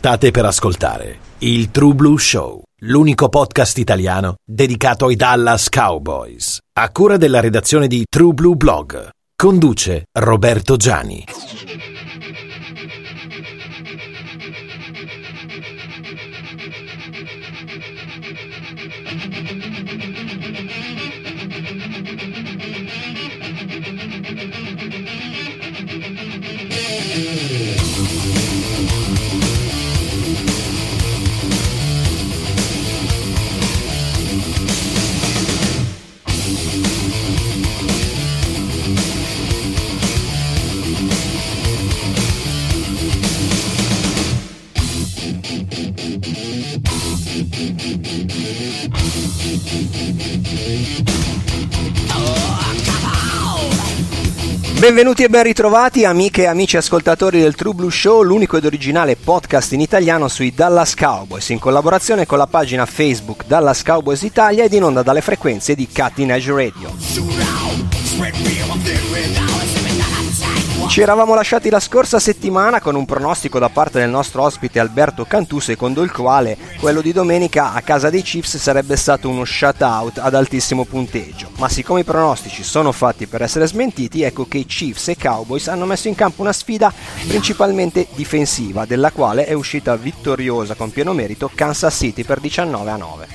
State per ascoltare il True Blue Show, l'unico podcast italiano dedicato ai Dallas Cowboys. A cura della redazione di True Blue Blog. Conduce Roberto Giani. Benvenuti e ben ritrovati amiche e amici ascoltatori del True Blue Show, l'unico ed originale podcast in italiano sui Dallas Cowboys, in collaborazione con la pagina Facebook Dallas Cowboys Italia ed in onda dalle frequenze di Cutting Edge Radio. Ci eravamo lasciati la scorsa settimana con un pronostico da parte del nostro ospite Alberto Cantù, secondo il quale quello di domenica a casa dei Chiefs sarebbe stato uno shutout ad altissimo punteggio. Ma siccome i pronostici sono fatti per essere smentiti, ecco che i Chiefs e Cowboys hanno messo in campo una sfida principalmente difensiva, della quale è uscita vittoriosa con pieno merito Kansas City per 19 a 9.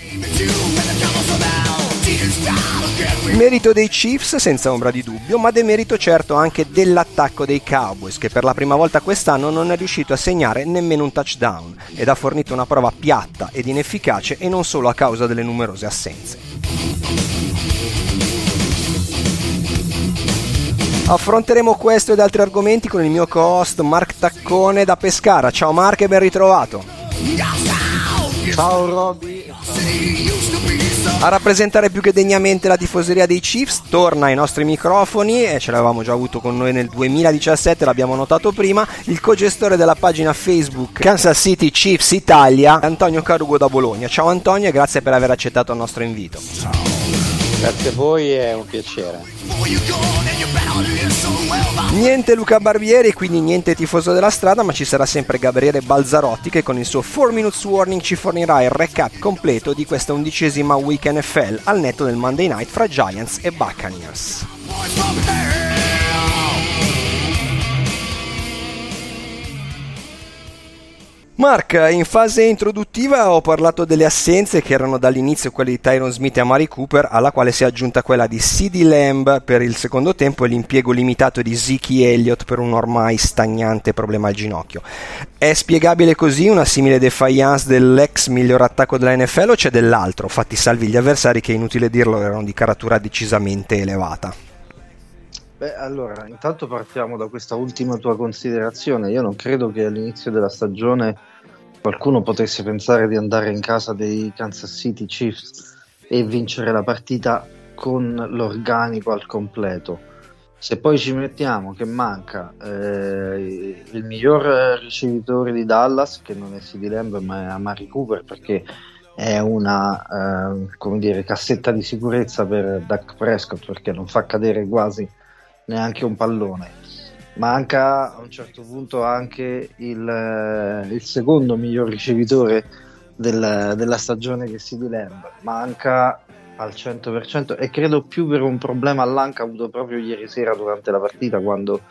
Merito dei Chiefs senza ombra di dubbio, ma demerito certo anche dell'attacco dei Cowboys che per la prima volta quest'anno non è riuscito a segnare nemmeno un touchdown ed ha fornito una prova piatta ed inefficace e non solo a causa delle numerose assenze. Affronteremo questo ed altri argomenti con il mio co-host Mark Taccone da Pescara. Ciao Mark e ben ritrovato. Ciao Robby. A rappresentare più che degnamente la tifoseria dei Chiefs torna ai nostri microfoni e ce l'avevamo già avuto con noi nel 2017, l'abbiamo notato prima, il co-gestore della pagina Facebook Kansas City Chiefs Italia, Antonio Carugo da Bologna. Ciao Antonio e grazie per aver accettato il nostro invito. Grazie a voi, è un piacere. Niente Luca Barbieri, quindi niente tifoso della strada, ma ci sarà sempre Gabriele Balzarotti che con il suo 4 Minutes Warning ci fornirà il recap completo di questa undicesima week NFL al netto del Monday Night fra Giants e Buccaneers. Mark, in fase introduttiva ho parlato delle assenze che erano dall'inizio quelle di Tyron Smith e Amari Cooper, alla quale si è aggiunta quella di CD Lamb per il secondo tempo e l'impiego limitato di Ziki Elliott per un ormai stagnante problema al ginocchio. È spiegabile così una simile defiance dell'ex miglior attacco della NFL o c'è dell'altro, fatti salvi gli avversari che inutile dirlo erano di caratura decisamente elevata? Beh, allora, intanto partiamo da questa ultima tua considerazione. Io non credo che all'inizio della stagione qualcuno potesse pensare di andare in casa dei Kansas City Chiefs e vincere la partita con l'organico al completo. Se poi ci mettiamo che manca eh, il miglior ricevitore di Dallas, che non è CD Lamb ma è Amari Cooper, perché è una eh, dire, cassetta di sicurezza per Dak Prescott, perché non fa cadere quasi neanche un pallone. Manca a un certo punto anche il, eh, il secondo miglior ricevitore del, della stagione che si Lamb. Manca al 100% e credo più per un problema all'anca avuto proprio ieri sera durante la partita quando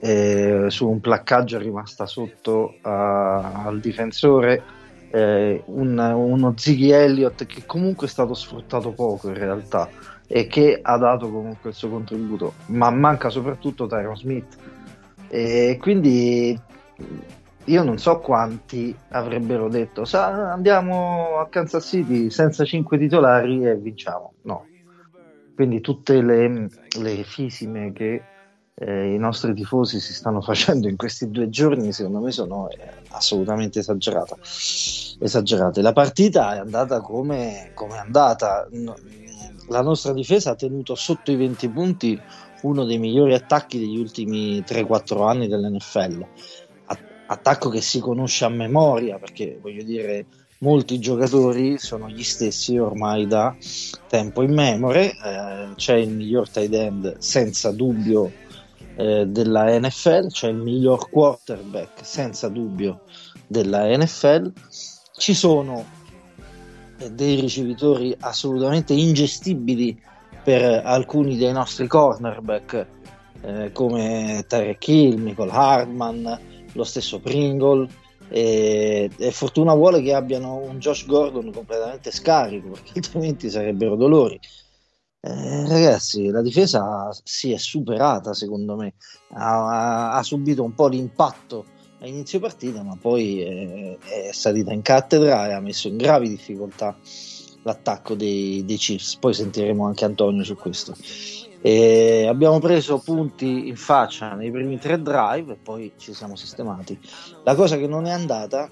eh, su un placcaggio è rimasta sotto uh, al difensore eh, un, uno Ziggy Elliott che comunque è stato sfruttato poco in realtà e che ha dato comunque il suo contributo, ma manca soprattutto Tyron Smith. E quindi io non so quanti avrebbero detto andiamo a Kansas City senza cinque titolari e vinciamo. No. Quindi tutte le, le fisime che eh, i nostri tifosi si stanno facendo in questi due giorni, secondo me sono eh, assolutamente esagerate. La partita è andata come, come è andata. La nostra difesa ha tenuto sotto i 20 punti uno dei migliori attacchi degli ultimi 3-4 anni dell'NFL. Attacco che si conosce a memoria perché voglio dire molti giocatori sono gli stessi ormai da tempo in memoria. Eh, c'è il miglior tight end senza dubbio eh, della NFL, cioè il miglior quarterback senza dubbio della NFL. Ci sono dei ricevitori assolutamente ingestibili per alcuni dei nostri cornerback eh, come Tarek Hill, Michael Hardman, lo stesso Pringle e, e, fortuna vuole che abbiano un Josh Gordon completamente scarico perché altrimenti sarebbero dolori. Eh, ragazzi, la difesa si è superata secondo me, ha, ha subito un po' l'impatto a inizio partita, ma poi è, è, salita in cattedra e ha messo in gravi difficoltà l'attacco dei, dei Chiefs. Poi sentiremo anche Antonio su questo. E abbiamo preso punti in faccia nei primi tre drive e poi ci siamo sistemati. La cosa che non è andata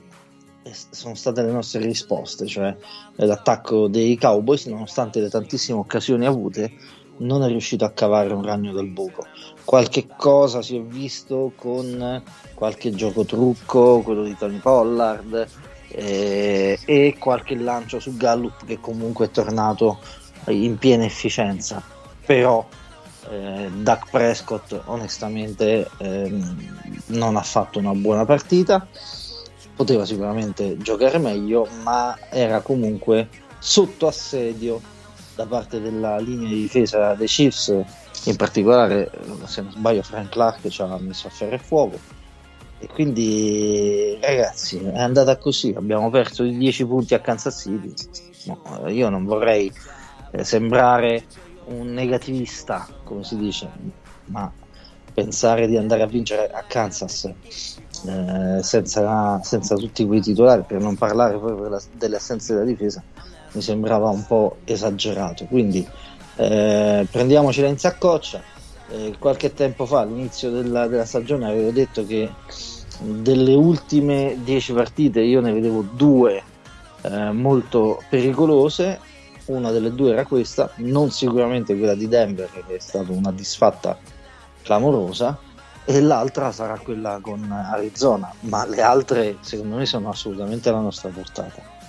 sono state le nostre risposte, cioè l'attacco dei Cowboys, nonostante le tantissime occasioni avute, non è riuscito a cavare un ragno dal buco. Qualche cosa si è visto con qualche gioco trucco, quello di Tony Pollard, eh, e qualche lancio su Gallup che comunque è tornato in piena efficienza. Però eh, Doug Prescott onestamente eh, non ha fatto una buona partita poteva sicuramente giocare meglio, ma era comunque sotto assedio da parte della linea di difesa dei Chiefs, in particolare, se non sbaglio, Frank Clark ci ha messo a ferro e fuoco. E quindi, ragazzi, è andata così. Abbiamo perso di 10 punti a Kansas City. No, io non vorrei eh, sembrare un negativista, come si dice, ma pensare di andare a vincere a Kansas eh, senza, senza, tutti quei titolari, per non parlare proprio delle assenze della difesa, mi sembrava un po' esagerato. Quindi eh, prendiamocela in saccoccia. Eh, qualche tempo fa, all'inizio della, della, stagione, avevo detto che delle ultime 10 partite io ne vedevo due eh, molto pericolose. Una delle due era questa, non sicuramente quella di Denver, che è stata una disfatta clamorosa e l'altra sarà quella con Arizona, ma le altre secondo me sono assolutamente alla nostra portata.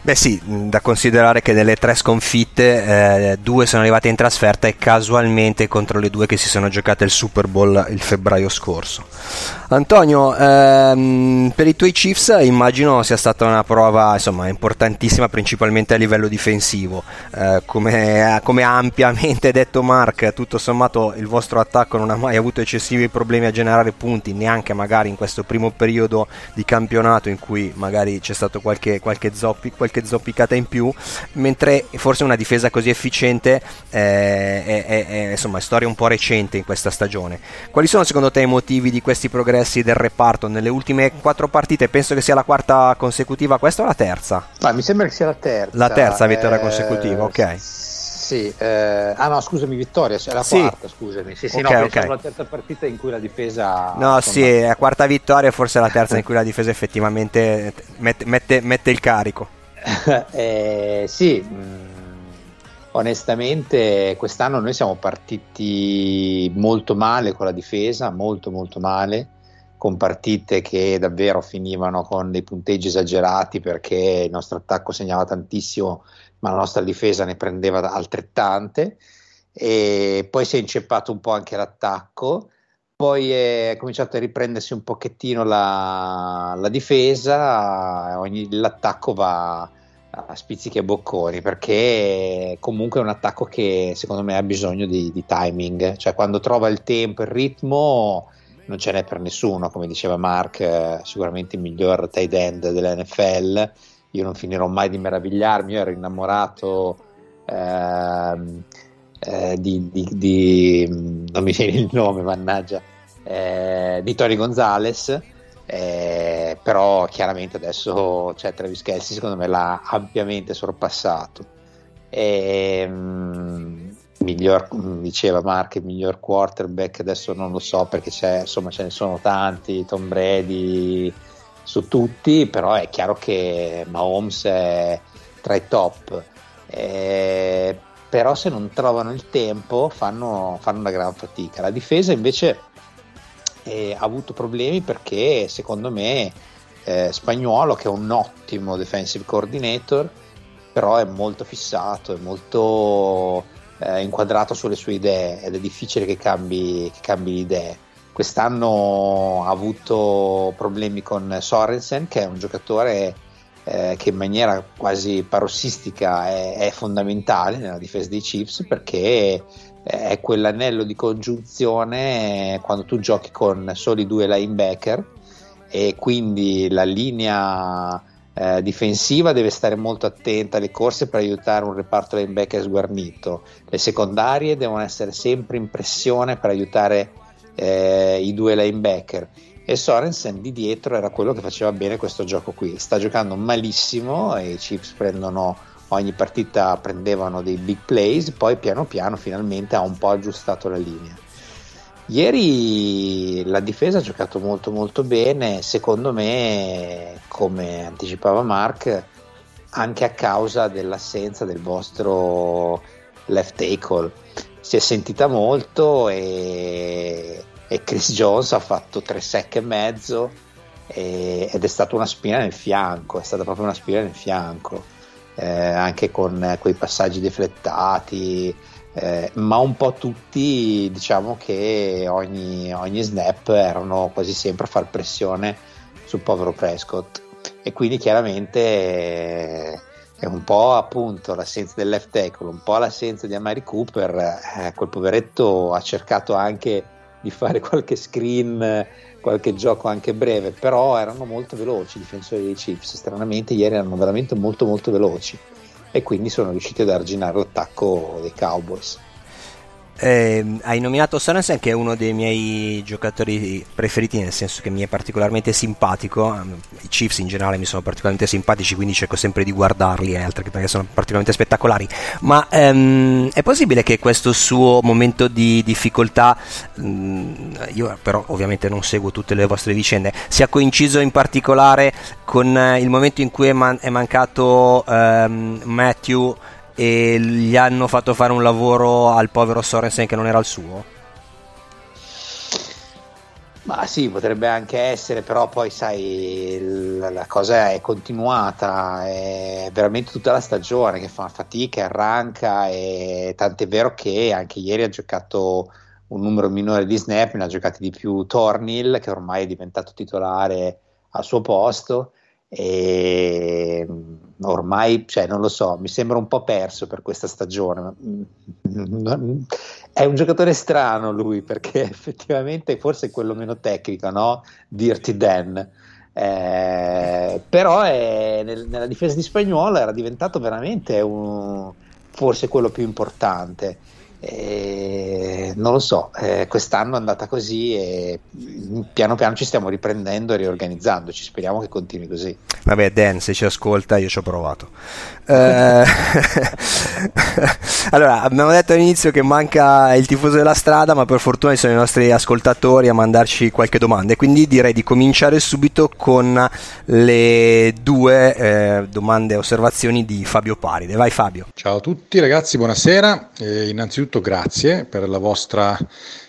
Beh sì, da considerare che delle tre sconfitte eh, due sono arrivate in trasferta e casualmente contro le due che si sono giocate il Super Bowl il febbraio scorso. Antonio, ehm, per i tuoi Chiefs immagino sia stata una prova insomma, importantissima principalmente a livello difensivo. Eh, come, come, ampiamente detto Mark, tutto sommato il vostro attacco non ha mai avuto eccessivi problemi a generare punti, neanche magari in questo primo periodo di campionato in cui magari c'è stato qualche, qualche zoppi. Qualche qualche zoppicata in più, mentre forse una difesa così efficiente eh, è, è, è, insomma, è storia un po' recente in questa stagione. Quali sono secondo te i motivi di questi progressi del reparto nelle ultime quattro partite? Penso che sia la quarta consecutiva, questa o la terza? Ma mi sembra che sia la terza. La terza vittoria eh, consecutiva, ok. Sì, eh, ah no, scusami, vittoria, è la sì. quarta, scusami. Sì, sì, okay, no, okay. la terza partita in cui la difesa. No, sì, è la quarta vittoria, forse la terza in cui la difesa effettivamente mette, mette, mette il carico. eh, sì, mm, onestamente quest'anno noi siamo partiti molto male con la difesa, molto molto male, con partite che davvero finivano con dei punteggi esagerati perché il nostro attacco segnava tantissimo, ma la nostra difesa ne prendeva altrettante. E poi si è inceppato un po' anche l'attacco poi è cominciato a riprendersi un pochettino la, la difesa, ogni, l'attacco va a spizzichi e bocconi perché comunque è un attacco che secondo me ha bisogno di, di timing, cioè quando trova il tempo, il ritmo non ce n'è per nessuno, come diceva Mark, eh, sicuramente il miglior tight end dell'NFL, io non finirò mai di meravigliarmi, io ero innamorato eh, eh, di, di, di, non mi viene il nome, mannaggia, eh, di Tori Gonzalez, eh, però chiaramente adesso cioè, Travis Kelsey secondo me l'ha ampiamente sorpassato. E, ehm, miglior, diceva Mark, il miglior quarterback, adesso non lo so perché insomma ce ne sono tanti, Tom Brady su tutti, però è chiaro che Mahomes è tra i top. Eh, però se non trovano il tempo fanno, fanno una gran fatica. La difesa invece eh, ha avuto problemi perché secondo me eh, Spagnuolo, che è un ottimo defensive coordinator, però è molto fissato, è molto eh, inquadrato sulle sue idee ed è difficile che cambi, che cambi le idee. Quest'anno ha avuto problemi con Sorensen, che è un giocatore eh, che in maniera quasi parossistica è, è, fondamentale nella difesa dei Chiefs perché è quell'anello di congiunzione quando tu giochi con soli due linebacker e quindi la linea eh, difensiva deve stare molto attenta alle corse per aiutare un reparto linebacker sguarnito, le secondarie devono essere sempre in pressione per aiutare eh, i due linebacker e Sorensen di dietro era quello che faceva bene questo gioco qui. Sta giocando malissimo e i Chiefs prendono ogni partita prendevano dei big plays, poi piano piano finalmente ha un po' aggiustato la linea. Ieri la difesa ha giocato molto molto bene, secondo me, come anticipava Mark, anche a causa dell'assenza del vostro left tackle. Si è sentita molto e e Chris Jones ha fatto tre sec e mezzo e, ed è stata una spina nel fianco, è stata proprio una spina nel fianco, eh, anche con quei passaggi deflettati, eh, ma un po' tutti diciamo che ogni, ogni snap erano quasi sempre a far pressione sul povero Prescott. E quindi chiaramente eh, è un po' appunto l'assenza del left tackle, un po' l'assenza di Amari Cooper, eh, quel poveretto ha cercato anche di fare qualche screen, qualche gioco anche breve, però erano molto veloci i difensori dei Chiefs, stranamente ieri erano veramente molto molto veloci e quindi sono riusciti ad arginare l'attacco dei Cowboys. Eh, hai nominato Sorensen che è uno dei miei giocatori preferiti nel senso che mi è particolarmente simpatico. I Chiefs in generale mi sono particolarmente simpatici quindi cerco sempre di guardarli e altri perché sono particolarmente spettacolari. Ma ehm, è possibile che questo suo momento di difficoltà mh, mm, io però ovviamente non seguo tutte le vostre vicende sia coinciso in particolare con eh, il momento in cui è, man- è mancato ehm, Matthew e gli hanno fatto fare un lavoro al povero Sorensen che non era il suo? Ma sì, potrebbe anche essere, però poi sai, la cosa è continuata, è veramente tutta la stagione che fa fatica, arranca e tant'è vero che anche ieri ha giocato un numero minore di snap, ne ha giocati di più Tornil che ormai è diventato titolare al suo posto e ormai, cioè, non lo so, mi sembra un po' perso per questa stagione. Mm, è un giocatore strano lui perché effettivamente forse è quello meno tecnico, no? Dirty Dan. Eh, però è, nel, nella difesa di Spagnuolo era diventato veramente un, forse quello più importante eh, non lo so, eh, quest'anno è andata così e piano piano ci stiamo riprendendo e riorganizzandoci. Speriamo che continui così. Vabbè, Dan, se ci ascolta, io ci ho provato. Eh, allora, abbiamo detto all'inizio che manca il tifoso della strada, ma per fortuna ci sono i nostri ascoltatori a mandarci qualche domanda. Quindi direi di cominciare subito con le due eh, domande e osservazioni di Fabio Paride. Vai, Fabio. Ciao a tutti, ragazzi, buonasera. innanzitutto innanzitutto grazie per la vostra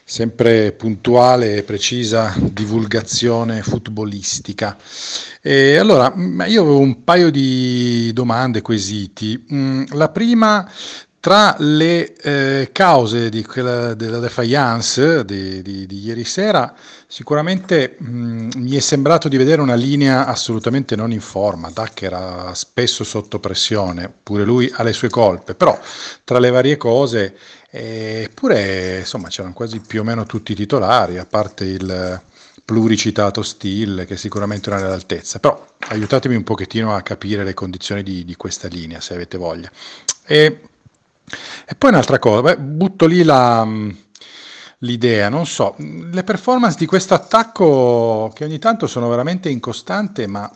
sempre puntuale e precisa divulgazione futbolistica. E allora, mm, io avevo un paio di domande, quesiti. Mm, la prima, tra le eh, cause di quella, della defiance di, di, di, ieri sera, sicuramente mh, mm, mi è sembrato di vedere una linea assolutamente non in forma. Duck era spesso sotto pressione, pure lui ha le sue colpe, però tra le varie cose Eppure, insomma, c'erano quasi più o meno tutti i titolari, a parte il pluricitato Steel, che sicuramente non era all'altezza. Però aiutatemi un pochettino a capire le condizioni di, di questa linea, se avete voglia. E, e poi un'altra cosa, beh, butto lì la, l'idea, non so, le performance di questo attacco che ogni tanto sono veramente incostante, ma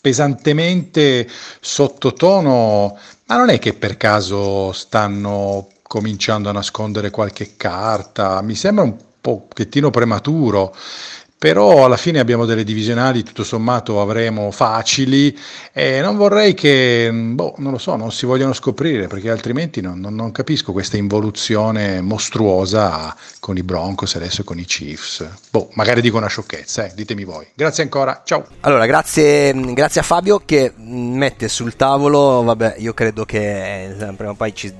pesantemente sottotono, ma non è che per caso stanno cominciando a nascondere qualche carta. Mi sembra un pochettino prematuro però alla fine abbiamo delle divisionali tutto sommato avremo facili e non vorrei che, boh, non lo so, non si vogliono scoprire perché altrimenti non, non, non, capisco questa involuzione mostruosa con i Broncos e adesso con i Chiefs. Boh, magari dico una sciocchezza, eh, ditemi voi. Grazie ancora, ciao. Allora, grazie, grazie a Fabio che mette sul tavolo, vabbè, io credo che prima o poi ci,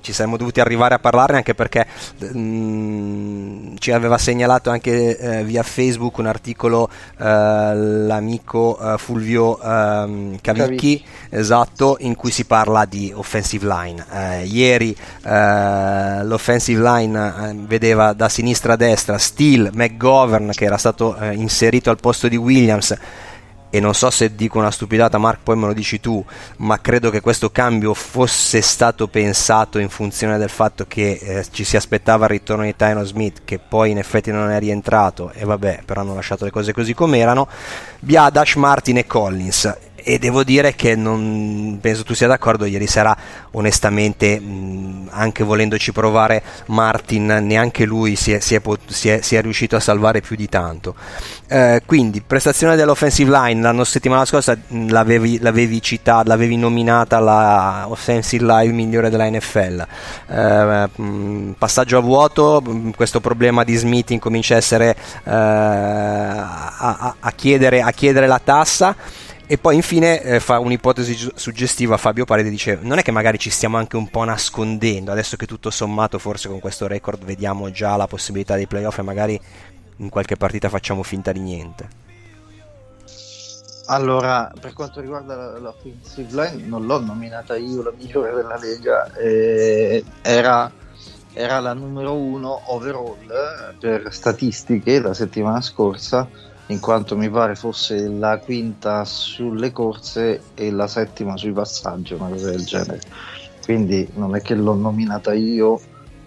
ci saremmo dovuti arrivare a parlarne anche perché mh, mm, ci aveva segnalato anche eh, via Facebook Facebook un articolo eh, l'amico eh, Fulvio ehm, Cavicchi, esatto, in cui si parla di offensive line. Eh, ieri eh, l'offensive line eh, vedeva da sinistra a destra Steele, McGovern che era stato eh, inserito al posto di Williams e non so se dico una stupidata Mark poi me lo dici tu ma credo che questo cambio fosse stato pensato in funzione del fatto che eh, ci si aspettava il ritorno di Tyron Smith che poi in effetti non è rientrato. E vabbè però hanno lasciato le cose così come erano Biadash, Martin e Collins e devo dire che non penso tu sia d'accordo ieri sera onestamente mh, anche volendoci provare Martin neanche lui si è, si, è pot- si, è, si è, riuscito a salvare più di tanto. Eh, quindi prestazione dell'offensive line. L'anno settimana scorsa mh, l'avevi, l'avevi citata l'avevi nominata la offensive line migliore della NFL eh, mh, passaggio a vuoto questo problema di Smith incomincia a essere eh, a, a, a, chiedere, a chiedere la tassa e poi infine eh, fa un'ipotesi suggestiva Fabio Parede dice non è che magari ci stiamo anche un po' nascondendo. Adesso che tutto sommato forse con questo record vediamo già la possibilità dei playoff e magari in qualche partita facciamo finta di niente. Allora per quanto riguarda l'offensive line non l'ho nominata io la migliore della Lega eh, era, era la numero uno overall per statistiche la settimana scorsa in quanto mi pare fosse la quinta sulle corse e la settima sui passaggi, una cosa del genere. Quindi non è che l'ho nominata io,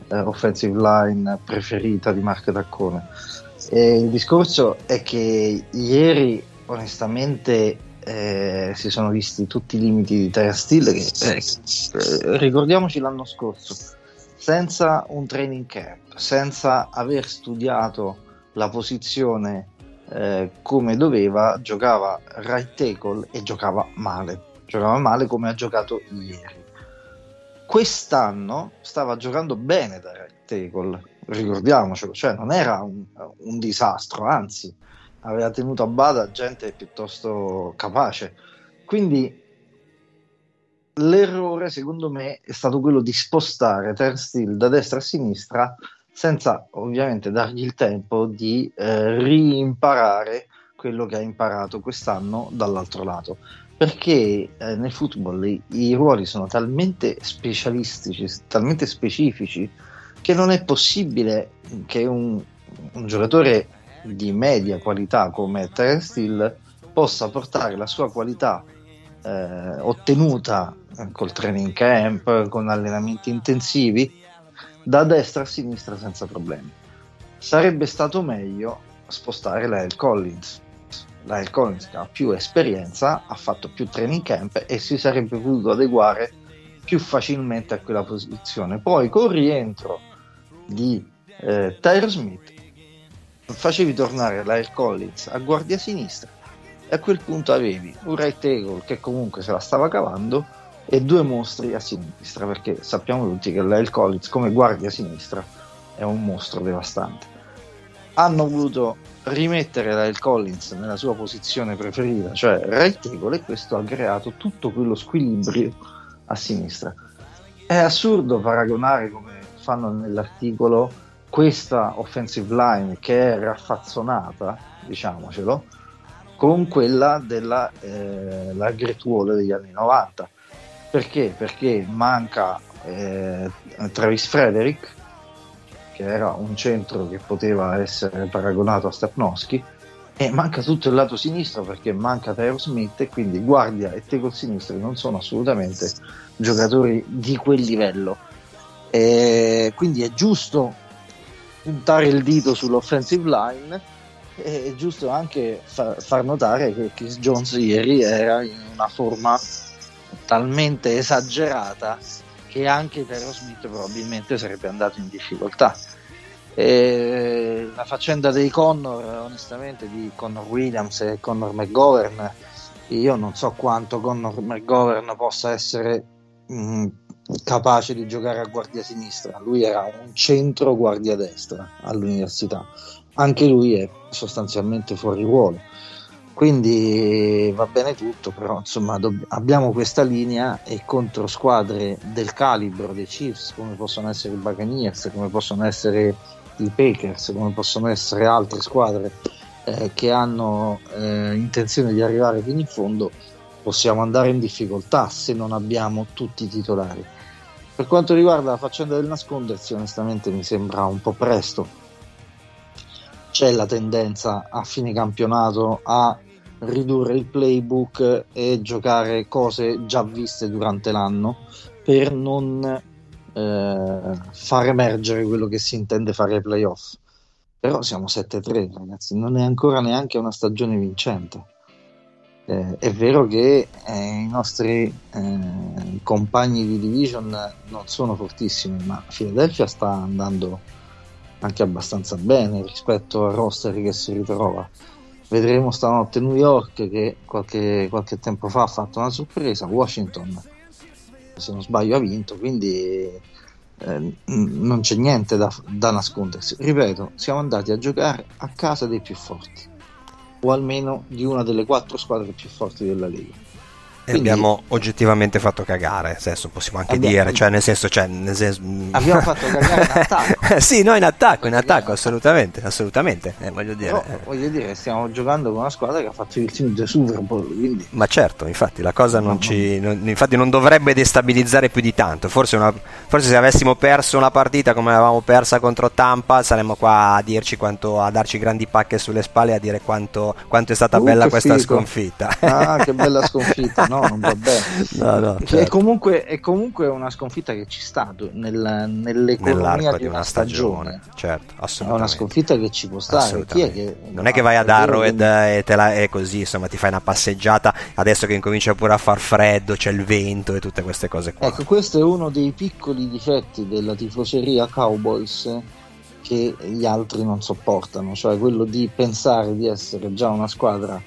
eh, offensive line preferita di Marco Taccone. E il discorso è che ieri, onestamente, eh, si sono visti tutti i limiti di Terra Steel. Che, eh, eh, ricordiamoci l'anno scorso, senza un training camp, senza aver studiato la posizione eh, come doveva, giocava right tackle e giocava male. Giocava male come ha giocato ieri. Quest'anno stava giocando bene da right tackle, ricordiamocelo, cioè non era un, un disastro, anzi aveva tenuto a bada gente piuttosto capace. Quindi l'errore, secondo me, è stato quello di spostare Turnstile da destra a sinistra senza ovviamente dargli il tempo di eh, rimparare quello che ha imparato quest'anno dall'altro lato. Perché eh, nel football i, i, ruoli sono talmente specialistici, talmente specifici, che non è possibile che un, un giocatore di media qualità come Terence Steele possa portare la sua qualità eh, ottenuta eh, col training camp, con allenamenti intensivi, da destra a sinistra senza problemi. Sarebbe stato meglio spostare la L. Collins. La L. Collins ha più esperienza, ha fatto più training camp e si sarebbe potuto adeguare più facilmente a quella posizione. Poi con il rientro di eh, Tyre Smith facevi tornare la L. Collins a guardia sinistra e a quel punto avevi un right tackle che comunque se la stava cavando e due mostri a sinistra, perché sappiamo tutti che Lyle Collins come guardia sinistra è un mostro devastante. Hanno voluto rimettere Lyle Collins nella sua posizione preferita, cioè right tackle, e questo ha creato tutto quello squilibrio a sinistra. È assurdo paragonare, come fanno nell'articolo, questa offensive line che è raffazzonata, diciamocelo, con quella della eh, Wall degli anni 90 perché? Perché manca eh, Travis Frederick, che era un centro che poteva essere paragonato a Stepnowski, e manca tutto il lato sinistro perché manca Tyro Smith e quindi guardia e tackle sinistro non sono assolutamente giocatori di quel livello. E quindi è giusto puntare il dito sull'offensive line è giusto anche far notare che Chris Jones ieri era in una forma talmente esagerata che anche Tyro Smith probabilmente sarebbe andato in difficoltà. E la faccenda dei Connor, onestamente, di Connor Williams e Connor McGovern, io non so quanto Connor McGovern possa essere mh, capace di giocare a guardia sinistra. Lui era un centro guardia destra all'università. Anche lui è sostanzialmente fuori ruolo. Quindi va bene tutto, però insomma dobb- abbiamo questa linea e contro squadre del calibro dei Chiefs, come possono essere i Buccaneers, come possono essere i Packers, come possono essere altre squadre eh, che hanno eh, intenzione di arrivare fino in fondo, possiamo andare in difficoltà se non abbiamo tutti i titolari. Per quanto riguarda la faccenda del nascondersi, onestamente mi sembra un po' presto. C'è la tendenza a fine campionato a ridurre il playbook e giocare cose già viste durante l'anno per non eh, far emergere quello che si intende fare ai playoff. Però siamo 7-3, ragazzi, non è ancora neanche una stagione vincente. Eh, è vero che eh, i nostri eh, compagni di division non sono fortissimi, ma Philadelphia sta andando anche abbastanza bene rispetto al roster che si ritrova. Vedremo stanotte New York che qualche, qualche tempo fa ha fatto una sorpresa, Washington se non sbaglio ha vinto, quindi eh, non c'è niente da, da nascondersi. Ripeto, siamo andati a giocare a casa dei più forti, o almeno di una delle quattro squadre più forti della Lega. E abbiamo oggettivamente fatto cagare, adesso possiamo anche abbiamo, dire, cioè nel senso, cioè, nel senso abbiamo fatto cagare in attacco. sì, no, in attacco, in attacco, assolutamente, assolutamente, eh, voglio dire. Però, eh. voglio dire, stiamo giocando con una squadra che ha fatto il team del Super Bowl, quindi... Ma certo, infatti la cosa non no, ci non, infatti non dovrebbe destabilizzare più di tanto. Forse, una, forse se avessimo perso una partita come l'avevamo persa contro Tampa, saremmo qua a dirci quanto a darci grandi pacche sulle spalle e a dire quanto, quanto è stata uh, bella questa figo. sconfitta. Ah, che bella sconfitta, no? No, non va bene. no, no, certo. è, comunque, è, comunque, una sconfitta che ci sta nel, nell'economia di, di una, stagione. stagione. Certo, assolutamente. È una sconfitta che ci può stare. È che, non è che vai ad Arrowhead e te la è così, insomma, ti fai una passeggiata adesso che incomincia pure a far freddo, c'è il vento e tutte queste cose qua. Ecco, questo è uno dei piccoli difetti della tifoseria Cowboys che gli altri non sopportano, cioè quello di pensare di essere già una squadra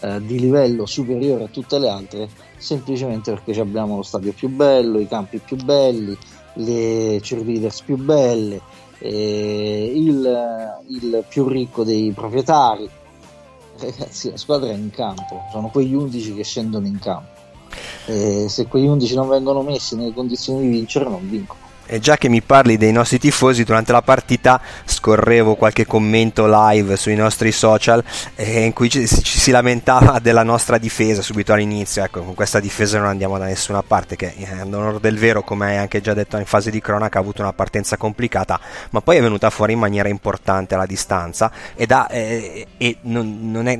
eh, di livello superiore a tutte le altre semplicemente perché abbiamo lo stadio più bello, i campi più belli, le cheerleaders più belle, eh, il, il, più ricco dei proprietari. Ragazzi, la squadra è in campo, sono quegli 11 che scendono in campo. E se quegli 11 non vengono messi nelle condizioni di vincere, non vincono. E già che mi parli dei nostri tifosi, durante la partita scorrevo qualche commento live sui nostri social eh, in cui ci, ci, si lamentava della nostra difesa subito all'inizio. Ecco, con questa difesa non andiamo da nessuna parte, che eh, ad onore del vero, come hai anche già detto in fase di cronaca, ha avuto una partenza complicata, ma poi è venuta fuori in maniera importante alla distanza ed ha, eh, e non, non è,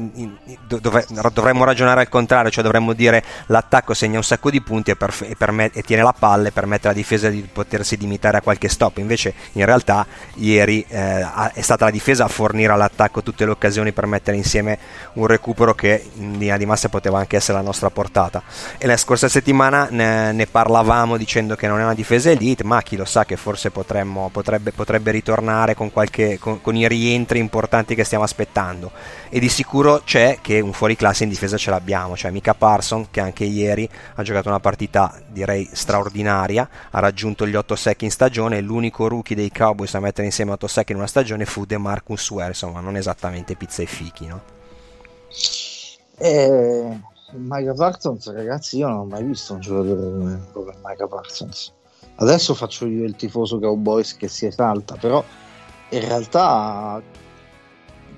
dov- dovremmo ragionare al contrario, cioè dovremmo dire l'attacco segna un sacco di punti e, perf- e, permet- e tiene la palla e permette alla difesa di potersi limitare a qualche stop. Invece, in realtà, ieri eh, è stata la difesa a fornire all'attacco tutte le occasioni per mettere insieme un recupero che in linea di massa poteva anche essere la nostra portata. E la scorsa settimana ne, ne parlavamo dicendo che non è una difesa elite, ma chi lo sa che forse potremmo, potrebbe, potrebbe ritornare con, qualche, con, con i rientri importanti che stiamo aspettando. E di sicuro c'è che un fuoriclasse in difesa ce l'abbiamo, cioè Mika Parson che anche ieri ha giocato una partita direi straordinaria, ha raggiunto gli 8 sack in stagione, l'unico rookie dei Cowboys a mettere insieme 8 sack in una stagione fu De Marcus Ware, insomma non esattamente pizza e fichi, no? Eh, Micah Parsons, ragazzi, io non ho mai visto un giocatore come, come Micah Parsons. Adesso faccio io il tifoso Cowboys che si esalta, però in realtà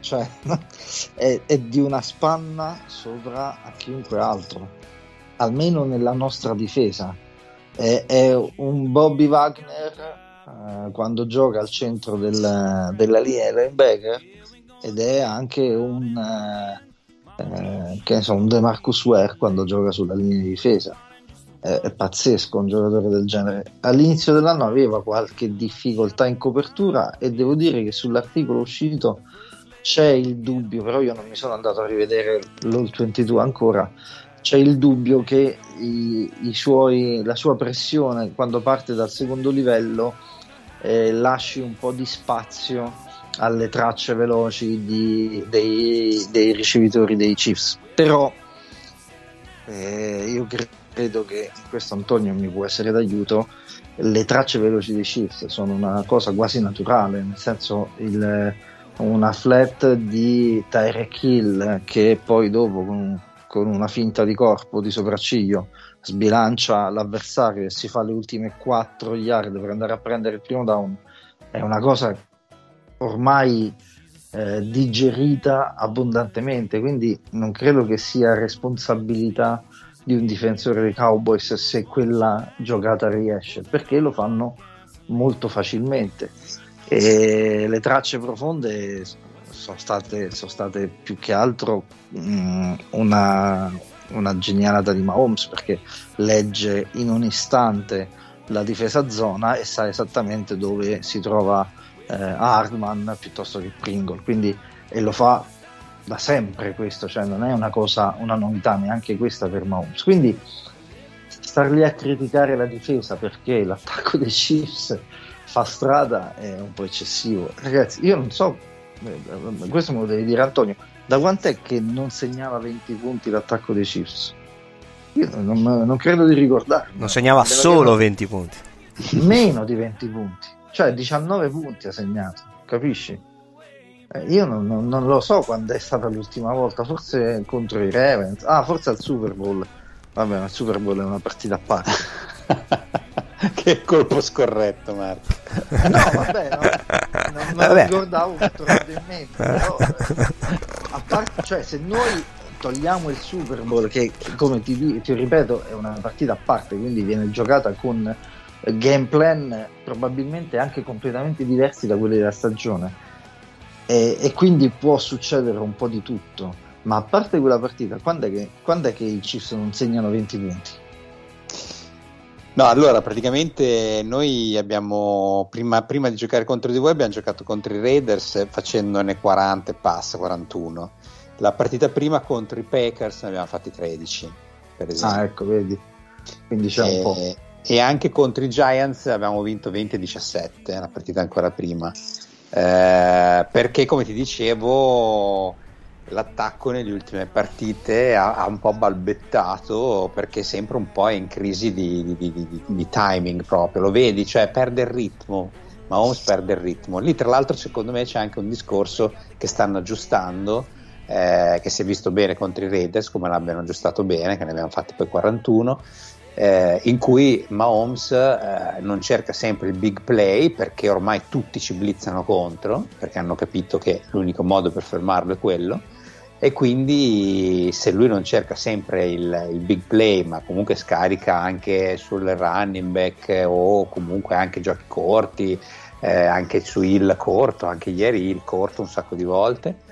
cioè, è, è, di una spanna sopra a chiunque altro, almeno nella nostra difesa è, è un Bobby Wagner eh, quando gioca al centro del, della linea linebacker ed è anche un, eh, che so, un DeMarcus Ware quando gioca sulla linea di difesa. È, è pazzesco un giocatore del genere. All'inizio dell'anno aveva qualche difficoltà in copertura e devo dire che sull'articolo uscito c'è il dubbio, però io non mi sono andato a rivedere l'All 22 ancora, c'è il dubbio che i, i suoi, la sua pressione quando parte dal secondo livello eh, lasci un po' di spazio alle tracce veloci di, dei, dei, ricevitori dei Chiefs. Però eh, io credo che questo Antonio mi può essere d'aiuto. Le tracce veloci dei Chiefs sono una cosa quasi naturale, nel senso il, una flat di Tyrek Hill che poi dopo con, con una finta di corpo, di sopracciglio, sbilancia l'avversario e si fa le ultime 4 yard per andare a prendere il primo down, è una cosa ormai eh, digerita abbondantemente, quindi non credo che sia responsabilità di un difensore dei Cowboys se quella giocata riesce, perché lo fanno molto facilmente. E le tracce profonde sono state, sono state più che altro mh, mm, una, una genialata di Mahomes perché legge in un istante la difesa zona e sa esattamente dove si trova eh, Hardman piuttosto che Pringle. Quindi, e lo fa da sempre questo cioè non è una cosa una novità neanche questa per Mahomes. Quindi star lì a criticare la difesa perché l'attacco dei Chiefs fa strada è un po' eccessivo. Ragazzi io non so questo me lo devi dire Antonio da quant'è che non segnava 20 punti l'attacco dei Chiefs? Io non, non credo di ricordarmi. Non segnava solo 20 punti. Meno di 20 punti, cioè 19 punti ha segnato, capisci? Eh, io non, non, non, lo so quando è stata l'ultima volta, forse contro i Ravens, ah, forse al Super Bowl. Vabbè, ma il Super Bowl è una partita a parte. che colpo scorretto, Marco. no, vabbè, no, non, non lo ricordavo, tornato in mente. Però, a parte, cioè, se noi togliamo il Super Bowl, che come ti, ti ripeto è una partita a parte, quindi viene giocata con game plan probabilmente anche completamente diversi da quelli della stagione. E, e, quindi può succedere un po' di tutto. Ma a parte quella partita, quando è che, quando è che i Chiefs non segnano 20 punti? No, allora praticamente noi abbiamo prima, prima, di giocare contro di voi abbiamo giocato contro i Raiders facendone 40 pass, 41. La partita prima contro i Packers ne abbiamo fatti 13, per esempio. Ah, ecco, vedi. Quindi c'è e, un po'. E anche contro i Giants abbiamo vinto 20-17, la partita ancora prima. Eh, perché come ti dicevo l'attacco nelle ultime partite ha, ha, un po' balbettato perché sempre un po' è in crisi di, di, di, di, timing proprio, lo vedi, cioè perde il ritmo, Mahomes perde il ritmo. Lì tra l'altro secondo me c'è anche un discorso che stanno aggiustando, eh, che si è visto bene contro i Raiders, come l'abbiano aggiustato bene, che ne abbiamo fatti poi 41. Eh, in cui Mahomes eh, non cerca sempre il big play perché ormai tutti ci blizzano contro perché hanno capito che l'unico modo per fermarlo è quello e quindi se lui non cerca sempre il, il, big play ma comunque scarica anche sul running back o comunque anche giochi corti eh, anche su il corto anche ieri il corto un sacco di volte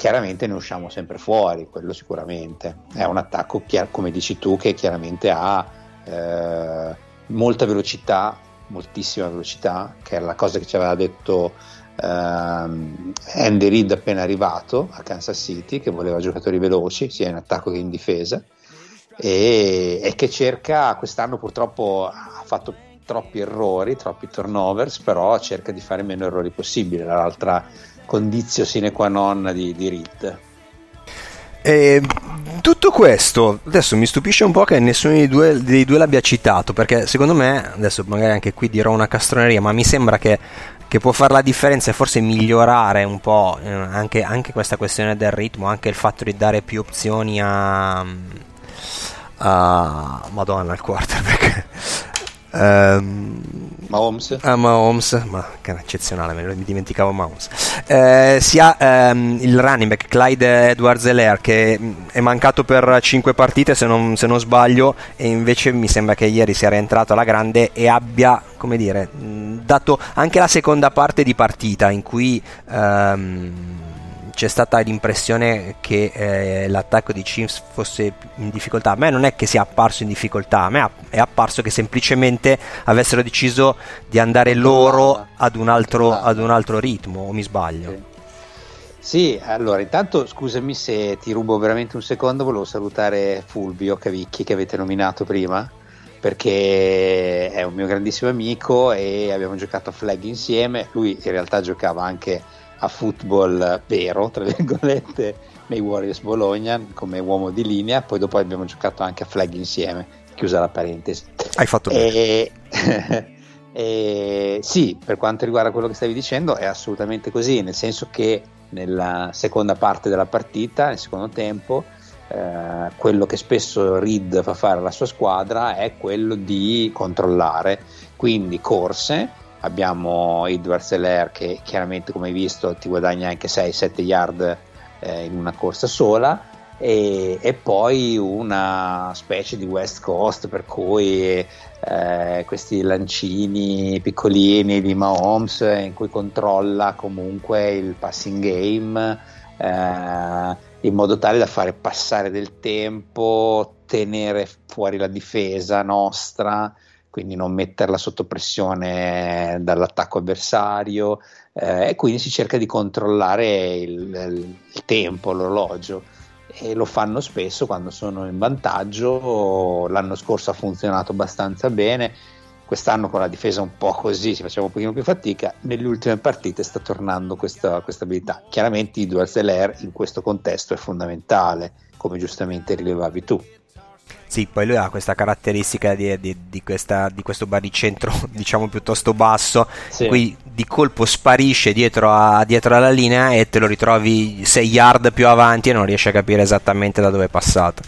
chiaramente ne usciamo sempre fuori quello sicuramente. È un attacco come dici tu che chiaramente ha eh, molta velocità moltissima velocità che è la cosa che ci aveva detto Uh, Andy Reid appena arrivato a Kansas City che voleva giocatori veloci sia in attacco che in difesa e, e che cerca quest'anno purtroppo ha fatto troppi errori, troppi turnovers però cerca di fare meno errori possibile l'altra condizio sine qua non di, di Reid e tutto questo adesso mi stupisce un po' che nessuno dei due, dei due, l'abbia citato perché secondo me adesso magari anche qui dirò una castroneria ma mi sembra che che può fare la differenza e forse migliorare un po' eh, anche, anche, questa questione del ritmo, anche il fatto di dare più opzioni a, a Madonna al quarterback. Um, Mahomes. Ah, Mahomes, ma che eccezionale, lo dimenticavo Mahomes. Eh, si ha ehm, il running back Clyde Edwards Elair che mm, è mancato per 5 partite se non, se non, sbaglio e invece mi sembra che ieri sia rientrato alla grande e abbia, come dire, mm, dato anche la seconda parte di partita in cui... Ehm, c'è stata l'impressione che eh, l'attacco di Chiefs fosse in difficoltà. A me non è che sia apparso in difficoltà, a me è apparso che semplicemente avessero deciso di andare loro ad un altro, ad un altro ritmo, o mi sbaglio? Sì, allora intanto scusami se ti rubo veramente un secondo, volevo salutare Fulvio Cavicchi che avete nominato prima perché è un mio grandissimo amico e abbiamo giocato a flag insieme, lui in realtà giocava anche a football vero, tra virgolette, nei Warriors Bologna come uomo di linea, poi dopo abbiamo giocato anche a flag insieme, chiusa la parentesi. Hai fatto bene. e, sì, per quanto riguarda quello che stavi dicendo è assolutamente così, nel senso che nella seconda parte della partita, nel secondo tempo, eh, quello che spesso Reed fa fare alla sua squadra è quello di controllare, quindi corse, abbiamo Edward Seller che chiaramente come hai visto ti guadagna anche 6-7 yard eh, in una corsa sola. E, e, poi una specie di West Coast per cui eh, questi lancini piccolini di Mahomes in cui controlla comunque il passing game eh, in modo tale da fare passare del tempo, tenere fuori la difesa nostra, quindi non metterla sotto pressione dall'attacco avversario eh, e quindi si cerca di controllare il, il, tempo, l'orologio e lo fanno spesso quando sono in vantaggio. L'anno scorso ha funzionato abbastanza bene, quest'anno con la difesa un po' così si faceva un pochino più fatica. Nelle ultime partite sta tornando questa, abilità. Chiaramente il dual seller in questo contesto è fondamentale, come giustamente rilevavi tu. Sì, poi lui ha questa caratteristica di, di, di, questa, di questo baricentro, diciamo piuttosto basso, sì. qui di colpo sparisce dietro, a, dietro, alla linea e te lo ritrovi 6 yard più avanti e non riesci a capire esattamente da dove è passato.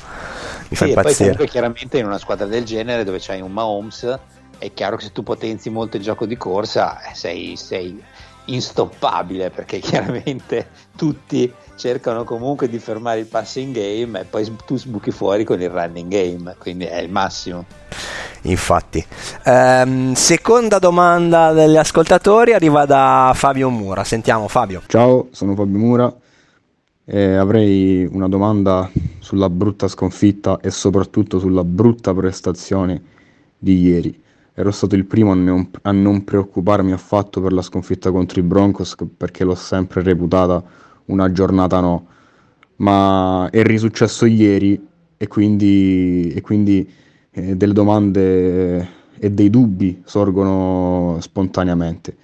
Mi fa sì, impazzire. E poi comunque chiaramente in una squadra del genere dove c'hai un Mahomes è chiaro che se tu potenzi molto il gioco di corsa eh, sei, sei instoppabile perché chiaramente tutti cercano comunque di fermare il passing game e poi tu sbuchi fuori con il running game, quindi è il massimo. Infatti, ehm, seconda domanda degli ascoltatori arriva da Fabio Mura. Sentiamo Fabio. Ciao, sono Fabio Mura. e avrei una domanda sulla brutta sconfitta e soprattutto sulla brutta prestazione di ieri. Ero stato il primo a non, a non preoccuparmi affatto per la sconfitta contro i Broncos perché l'ho sempre reputata una giornata no, ma è risuccesso ieri e quindi, e quindi eh, delle domande e dei dubbi sorgono spontaneamente.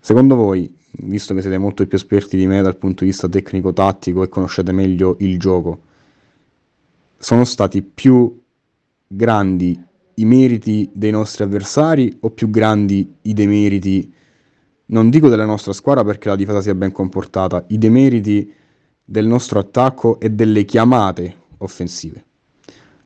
Secondo voi, visto che siete molto più esperti di me dal punto di vista tecnico-tattico e conoscete meglio il gioco, sono stati più grandi i meriti dei nostri avversari o più grandi i demeriti non dico della nostra squadra perché la difesa si è ben comportata, i demeriti del nostro attacco e delle chiamate offensive.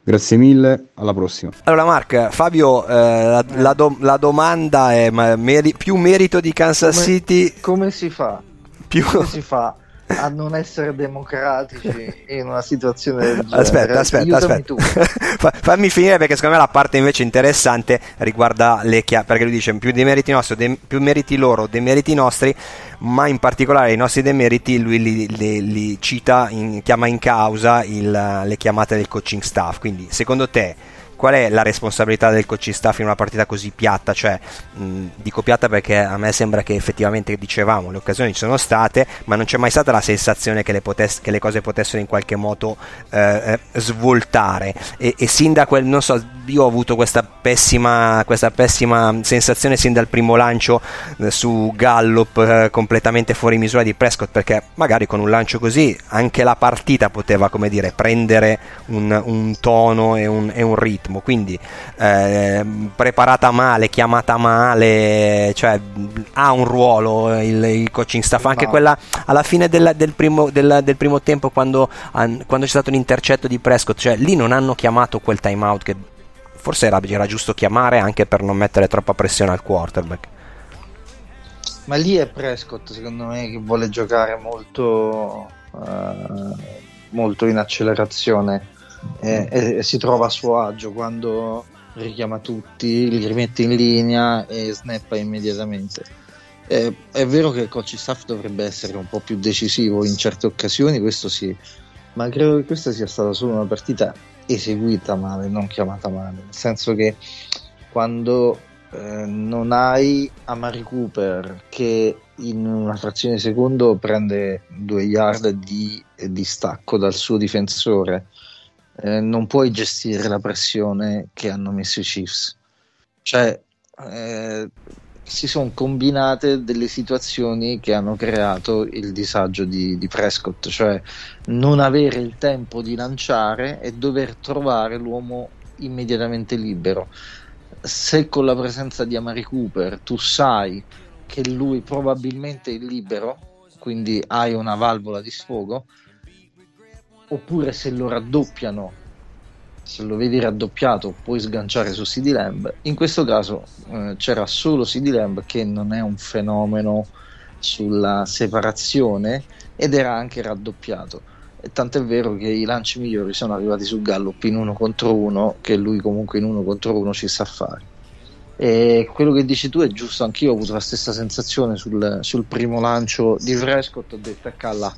Grazie mille, alla prossima. Allora Mark, Fabio, eh, la, la, do, la, domanda è meri, più merito di Kansas come, City? Come si fa? Più... Come si fa a non essere democratici in una situazione del genere. Aspetta, aspetta, aspetta. Fammi finire perché secondo me la parte invece interessante riguarda le chiavi, perché lui dice più demeriti nostri, de- più meriti loro, demeriti nostri, ma in particolare i nostri demeriti lui li, li, li cita, in, chiama in causa il, le chiamate del coaching staff. Quindi secondo te qual è la responsabilità del coaching staff in una partita così piatta? Cioè, mh, dico piatta perché a me sembra che effettivamente dicevamo, le occasioni ci sono state, ma non c'è mai stata la sensazione che le, potess- che le cose potessero in qualche modo eh, eh, svoltare. E, e, sin da quel, non so, io ho avuto questa pessima, questa pessima sensazione sin dal primo lancio eh, su Gallup eh, completamente fuori misura di Prescott, perché magari con un lancio così anche la partita poteva, come dire, prendere un, un tono e un, e un ritmo ritmo, quindi eh, preparata male, chiamata male, cioè ha un ruolo il, il coaching staff, anche no. quella alla fine del, del, primo, del, del primo, tempo quando, quando, c'è stato l'intercetto di Prescott, cioè lì non hanno chiamato quel timeout che forse era, era giusto chiamare anche per non mettere troppa pressione al quarterback. Ma lì è Prescott, secondo me, che vuole giocare molto, uh, molto in accelerazione e, e, si trova a suo agio quando richiama tutti, li rimette in linea e snappa immediatamente. Eh, è vero che il coach staff dovrebbe essere un po' più decisivo in certe occasioni, questo sì, ma credo che questa sia stata solo una partita eseguita male, non chiamata male, nel senso che quando eh, non hai Amari Cooper che in una frazione di secondo prende due yard di, di stacco dal suo difensore, eh, non puoi gestire la pressione che hanno messo i Chiefs. Cioè, eh, si sono combinate delle situazioni che hanno creato il disagio di, di, Prescott, cioè non avere il tempo di lanciare e dover trovare l'uomo immediatamente libero. Se con la presenza di Amari Cooper tu sai che lui probabilmente è libero, quindi hai una valvola di sfogo, oppure se lo raddoppiano se lo vedi raddoppiato puoi sganciare su CD Lamb. In questo caso eh, c'era solo CD Lamb che non è un fenomeno sulla separazione ed era anche raddoppiato. E tant'è vero che i lanci migliori sono arrivati su Gallup in uno contro uno, che lui comunque in uno contro uno ci sa fare. E quello che dici tu è giusto, anch'io ho avuto la stessa sensazione sul, sul primo lancio di Frescott, ho detto Calla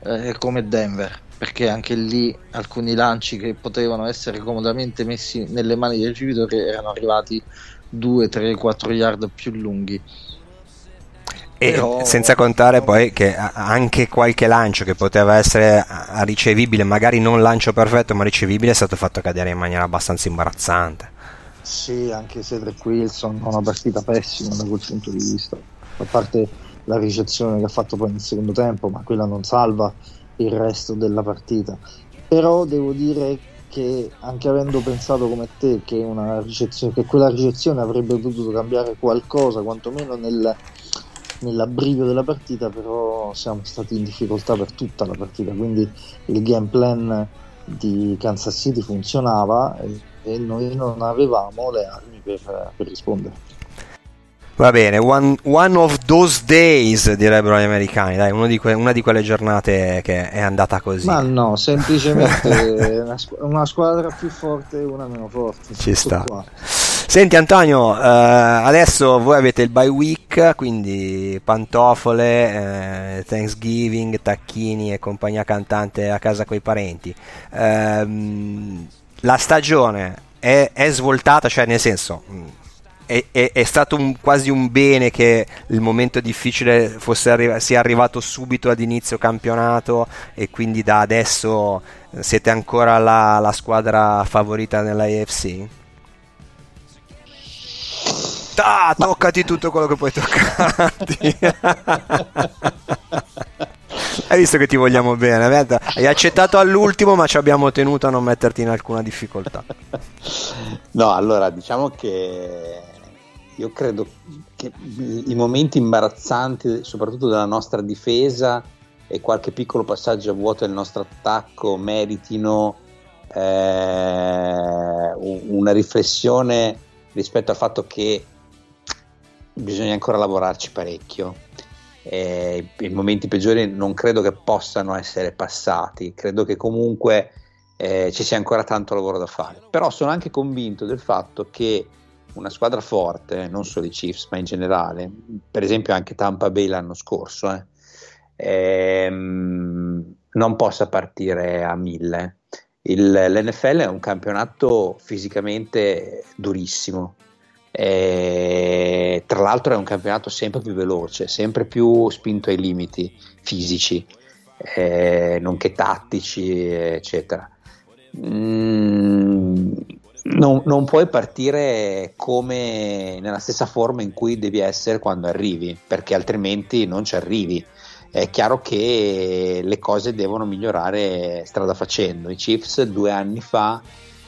eh, come Denver perché anche lì alcuni lanci che potevano essere comodamente messi nelle mani del ricevitore erano arrivati 2, 3, 4 yard più lunghi. E Però... senza contare poi che anche qualche lancio che poteva essere ricevibile, magari non lancio perfetto ma ricevibile, è stato fatto cadere in maniera abbastanza imbarazzante. Sì, anche Cedric Wilson ha una partita pessima da quel punto di vista, a parte la ricezione che ha fatto poi nel secondo tempo, ma quella non salva il resto della partita. Però devo dire che anche avendo pensato come te che, che quella ricezione avrebbe potuto cambiare qualcosa, quantomeno nel, nell'abbrivio della partita, però siamo stati in difficoltà per tutta la partita, quindi il game plan di Kansas City funzionava e, e noi non avevamo le armi per, per rispondere. Va bene, one, one, of those days direbbero gli americani, dai, di que- una di quelle giornate che è andata così. Ma no, semplicemente una, squ- una, squadra più forte e una meno forte. Ci sta. Qua. Senti Antonio, eh, adesso voi avete il bye week, quindi pantofole, eh, Thanksgiving, tacchini e compagnia cantante a casa coi parenti. Eh, la stagione è, è svoltata, cioè nel senso è, è, è stato un, quasi un bene che il momento difficile fosse arri- sia arrivato subito ad inizio campionato e quindi da adesso siete ancora la, la squadra favorita nella AFC? Ah, toccati tutto quello che puoi toccarti. Hai visto che ti vogliamo bene? Hai accettato all'ultimo, ma ci abbiamo tenuto a non metterti in alcuna difficoltà. No, allora diciamo che io credo che i momenti imbarazzanti, soprattutto della nostra difesa e qualche piccolo passaggio a vuoto del nostro attacco, meritino eh, una riflessione rispetto al fatto che bisogna ancora lavorarci parecchio. Eh, I momenti peggiori non credo che possano essere passati, credo che comunque eh, ci sia ancora tanto lavoro da fare. Però sono anche convinto del fatto che una squadra forte, non solo i Chiefs, ma in generale, per esempio anche Tampa Bay l'anno scorso, eh, ehm, non possa partire a mille. Il, L'NFL è un campionato fisicamente durissimo. E, tra l'altro è un campionato sempre più veloce, sempre più spinto ai limiti fisici, eh, nonché tattici, eccetera. Mm, non, non, puoi partire come nella stessa forma in cui devi essere quando arrivi, perché altrimenti non ci arrivi. È chiaro che le cose devono migliorare strada facendo. I Chiefs due anni fa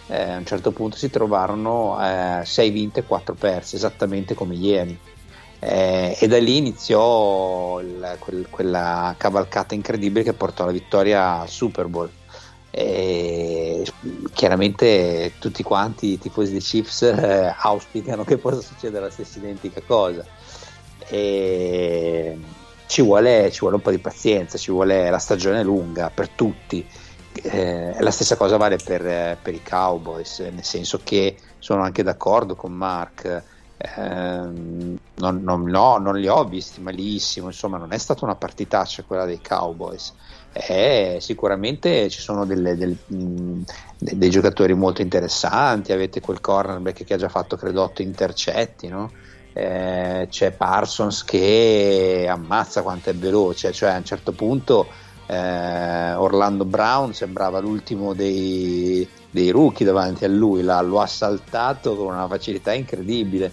eh, a un certo punto si trovarono 6 eh, vinte e 4 perse, esattamente come ieri. Eh, e da lì iniziò il, quel, quella cavalcata incredibile che portò alla vittoria al Super Bowl e chiaramente tutti quanti i tifosi dei Chiefs eh, auspicano che possa succedere la stessa identica cosa. E ci vuole, ci vuole un po' di pazienza ci vuole la stagione lunga per tutti. Eh, la stessa cosa vale per, per, i Cowboys nel senso che sono anche d'accordo con Mark. Eh, non, non, no, non li ho visti malissimo insomma non è stata una partitaccia quella dei Cowboys eh, sicuramente ci sono delle, delle, mh, dei giocatori molto interessanti, avete quel cornerback che ha già fatto credo 8 intercetti, no? eh, c'è Parsons che ammazza quanto è veloce, cioè a un certo punto eh, Orlando Brown sembrava l'ultimo dei, dei rookie davanti a lui, là, lo ha saltato con una facilità incredibile.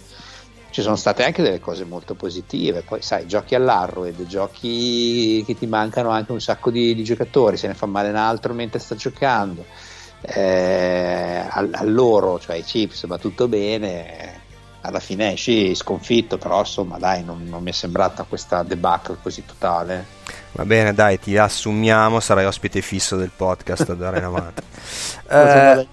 Ci sono state anche delle cose molto positive, poi sai, giochi all'Arrowhead, giochi che ti mancano anche un sacco di, di giocatori, se ne fa male un altro mentre sta giocando. Eh, a, a, loro, cioè i Chips, va tutto bene, alla fine esci sconfitto, però insomma dai, non, non mi è sembrata questa debacle così totale. Va bene, dai, ti assumiamo, sarai ospite fisso del podcast d'ora in avanti. eh.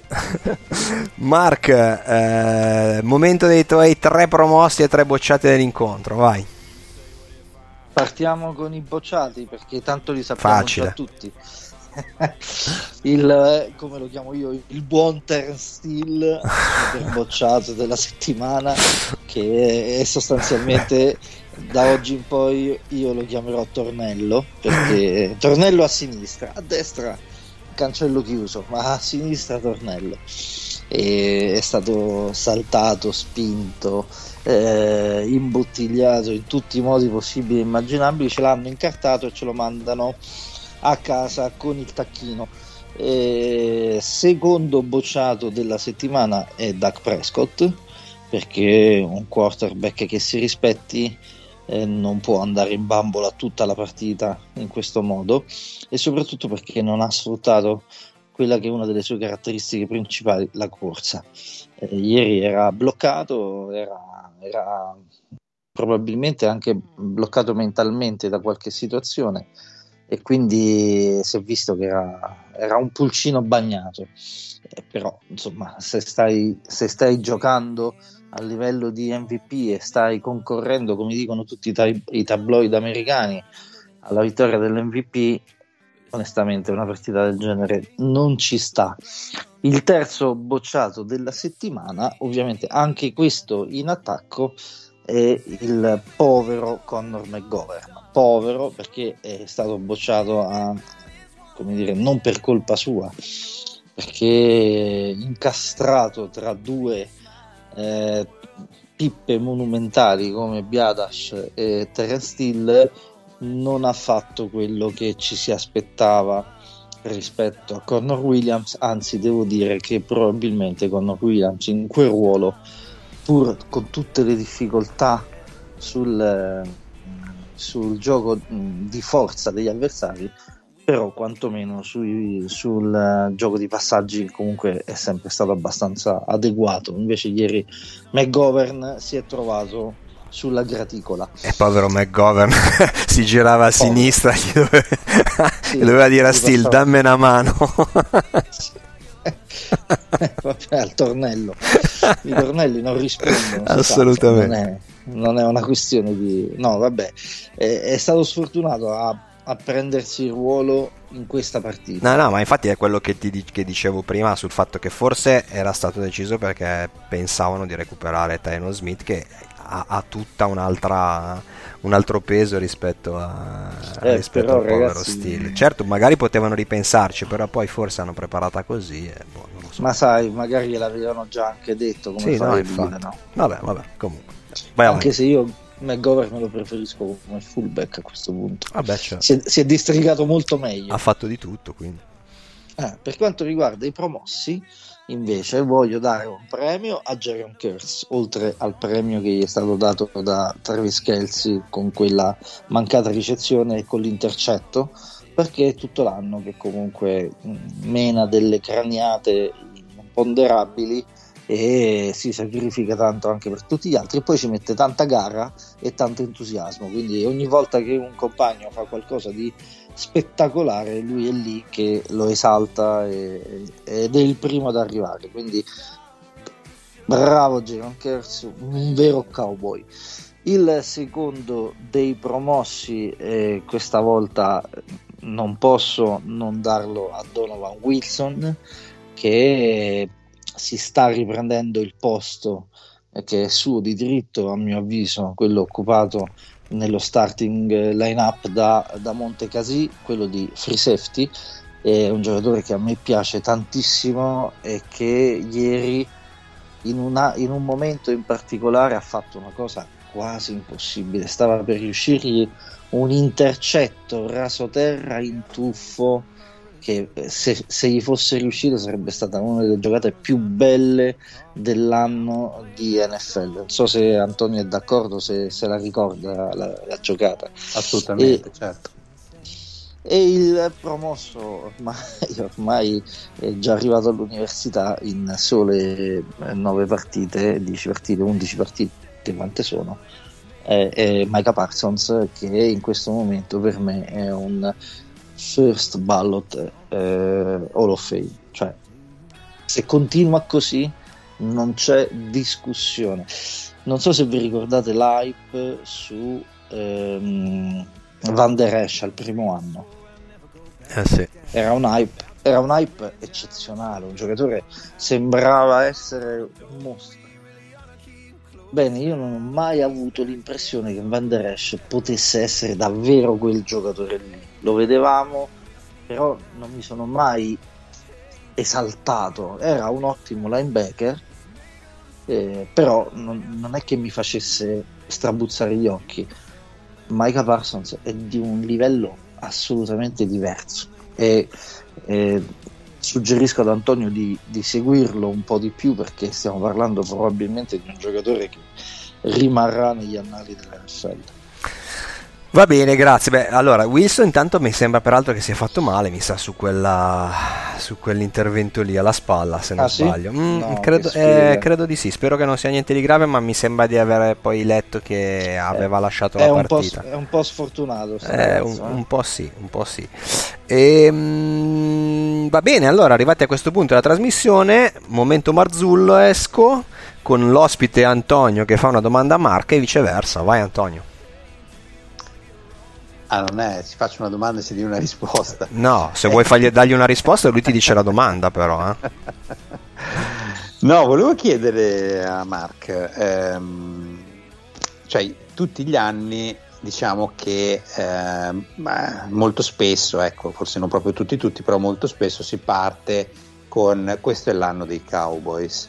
Mark, eh, momento dei tuoi tre promossi e tre bocciate dell'incontro, vai. Partiamo con i bocciati perché tanto li sappiamo Facile. già tutti. il, come lo chiamo io, il buon Turnstile bocciato della settimana che è sostanzialmente da oggi in poi io lo chiamerò Tornello perché Tornello a sinistra, a destra cancello chiuso, ma a sinistra Tornello e è stato saltato, spinto, eh, imbottigliato in tutti i modi possibili e immaginabili, ce l'hanno incartato e ce lo mandano a casa con il tacchino. Eh, secondo bocciato della settimana è Doug Prescott perché un quarterback che si rispetti eh, non può andare in bambola tutta la partita in questo modo e soprattutto perché non ha sfruttato quella che è una delle sue caratteristiche principali, la corsa. Eh, ieri era bloccato, era, era probabilmente anche bloccato mentalmente da qualche situazione e quindi si è visto che era, era un pulcino bagnato. Eh, però, insomma, se stai, se stai, giocando a livello di MVP e stai concorrendo, come dicono tutti i, tab- i tabloid americani, alla vittoria dell'MVP, onestamente una partita del genere non ci sta. Il terzo bocciato della settimana, ovviamente anche questo in attacco, è il povero Conor McGovern povero perché è stato bocciato a, come dire, non per colpa sua, perché incastrato tra due eh, pippe monumentali come Biadash e Terence Steele non ha fatto quello che ci si aspettava rispetto a Connor Williams, anzi devo dire che probabilmente Connor Williams in quel ruolo, pur con tutte le difficoltà sul, sul gioco di forza degli avversari, però quantomeno sui, sul uh, gioco di passaggi comunque è sempre stato abbastanza adeguato. Invece ieri McGovern si è trovato sulla graticola. E povero McGovern si girava a povero. sinistra, gli doveva, sì, doveva dire a Steel dammi una mano. Vabbè, al tornello. I tornelli non rispondono. Assolutamente non è una questione di... No, vabbè, è, è stato sfortunato a, a, prendersi il ruolo in questa partita. No, no, ma infatti è quello che, ti, che dicevo prima sul fatto che forse era stato deciso perché pensavano di recuperare Tyron Smith che ha, ha tutta un'altra un altro peso rispetto, a, eh, rispetto però, al povero ragazzi... stile. Certo, magari potevano ripensarci, però poi forse hanno preparata così. E boh, so. Ma sai, magari gliel'avevano già anche detto come sì, fare no, dire, no? Vabbè, vabbè, comunque. Vai Anche avanti. se io McGovern lo preferisco come fullback a questo punto. Vabbè, certo. si, è, si, è, districato molto meglio. Ha fatto di tutto, quindi. Eh, per quanto riguarda i promossi, invece, voglio dare un premio a Jaron Kurtz, oltre al premio che gli è stato dato da Travis Kelsey con quella mancata ricezione e con l'intercetto, perché è tutto l'anno che comunque mena delle craniate imponderabili e si sacrifica tanto anche per tutti gli altri e poi ci mette tanta gara e tanto entusiasmo quindi ogni volta che un compagno fa qualcosa di spettacolare lui è lì che lo esalta e, ed è il primo ad arrivare quindi bravo Jaron Kers un vero cowboy. Il secondo dei promossi eh, questa volta non posso non darlo a Donovan Wilson che si sta riprendendo il posto che è suo di diritto, a mio avviso, quello occupato nello starting line-up da, da Montecasi, quello di free safety, è un giocatore che a me piace tantissimo e che ieri in, una, in un momento in particolare ha fatto una cosa quasi impossibile, stava per riuscirgli un intercetto rasoterra in tuffo che eh, se, se, gli fosse riuscito sarebbe stata una delle giocate più belle dell'anno di NFL. Non so se Antonio è d'accordo, se, se la ricorda la, la giocata. Assolutamente, e, certo. E il promosso ormai, ormai, è già arrivato all'università in sole 9 partite, 10 partite, 11 partite, quante sono? È, è Micah Parsons che in questo momento per me è un first ballot eh, Hall of Fame. Cioè, se continua così, non c'è discussione. Non so se vi ricordate l'hype su ehm, Van der Esch al primo anno. Eh sì. Era un hype. Era un hype eccezionale, un giocatore sembrava essere un mostro. Bene, io non ho mai avuto l'impressione che Van der Esch potesse essere davvero quel giocatore lì lo vedevamo, però non mi sono mai esaltato. Era un ottimo linebacker, eh, però non, non, è che mi facesse strabuzzare gli occhi. Micah Parsons è di un livello assolutamente diverso e, e suggerisco ad Antonio di, di, seguirlo un po' di più perché stiamo parlando probabilmente di un giocatore che rimarrà negli annali dell'NFL. Va bene, grazie. Beh, allora, Wilson intanto mi sembra peraltro che sia fatto male, mi sa, su, quella, su quell'intervento lì alla spalla, se non ah, sbaglio. Sì? Mm, no, credo, eh, credo, di sì, spero che non sia niente di grave, ma mi sembra di aver poi letto che aveva eh, lasciato la partita. è un po' sfortunato. Eh, un, eh. un, po' sì, un po' sì. E, mm, va bene, allora, arrivati a questo punto della trasmissione, momento Marzullo, esco con l'ospite Antonio che fa una domanda a Marca e viceversa. Vai Antonio. Ah, non è, si faccia una domanda e si dia una risposta. No, se vuoi fargli, dargli una risposta, lui ti dice la domanda, però. Eh. no, volevo chiedere a Mark, ehm, cioè tutti gli anni diciamo che eh, molto spesso, ecco, forse non proprio tutti, tutti, però molto spesso si parte con questo è l'anno dei Cowboys.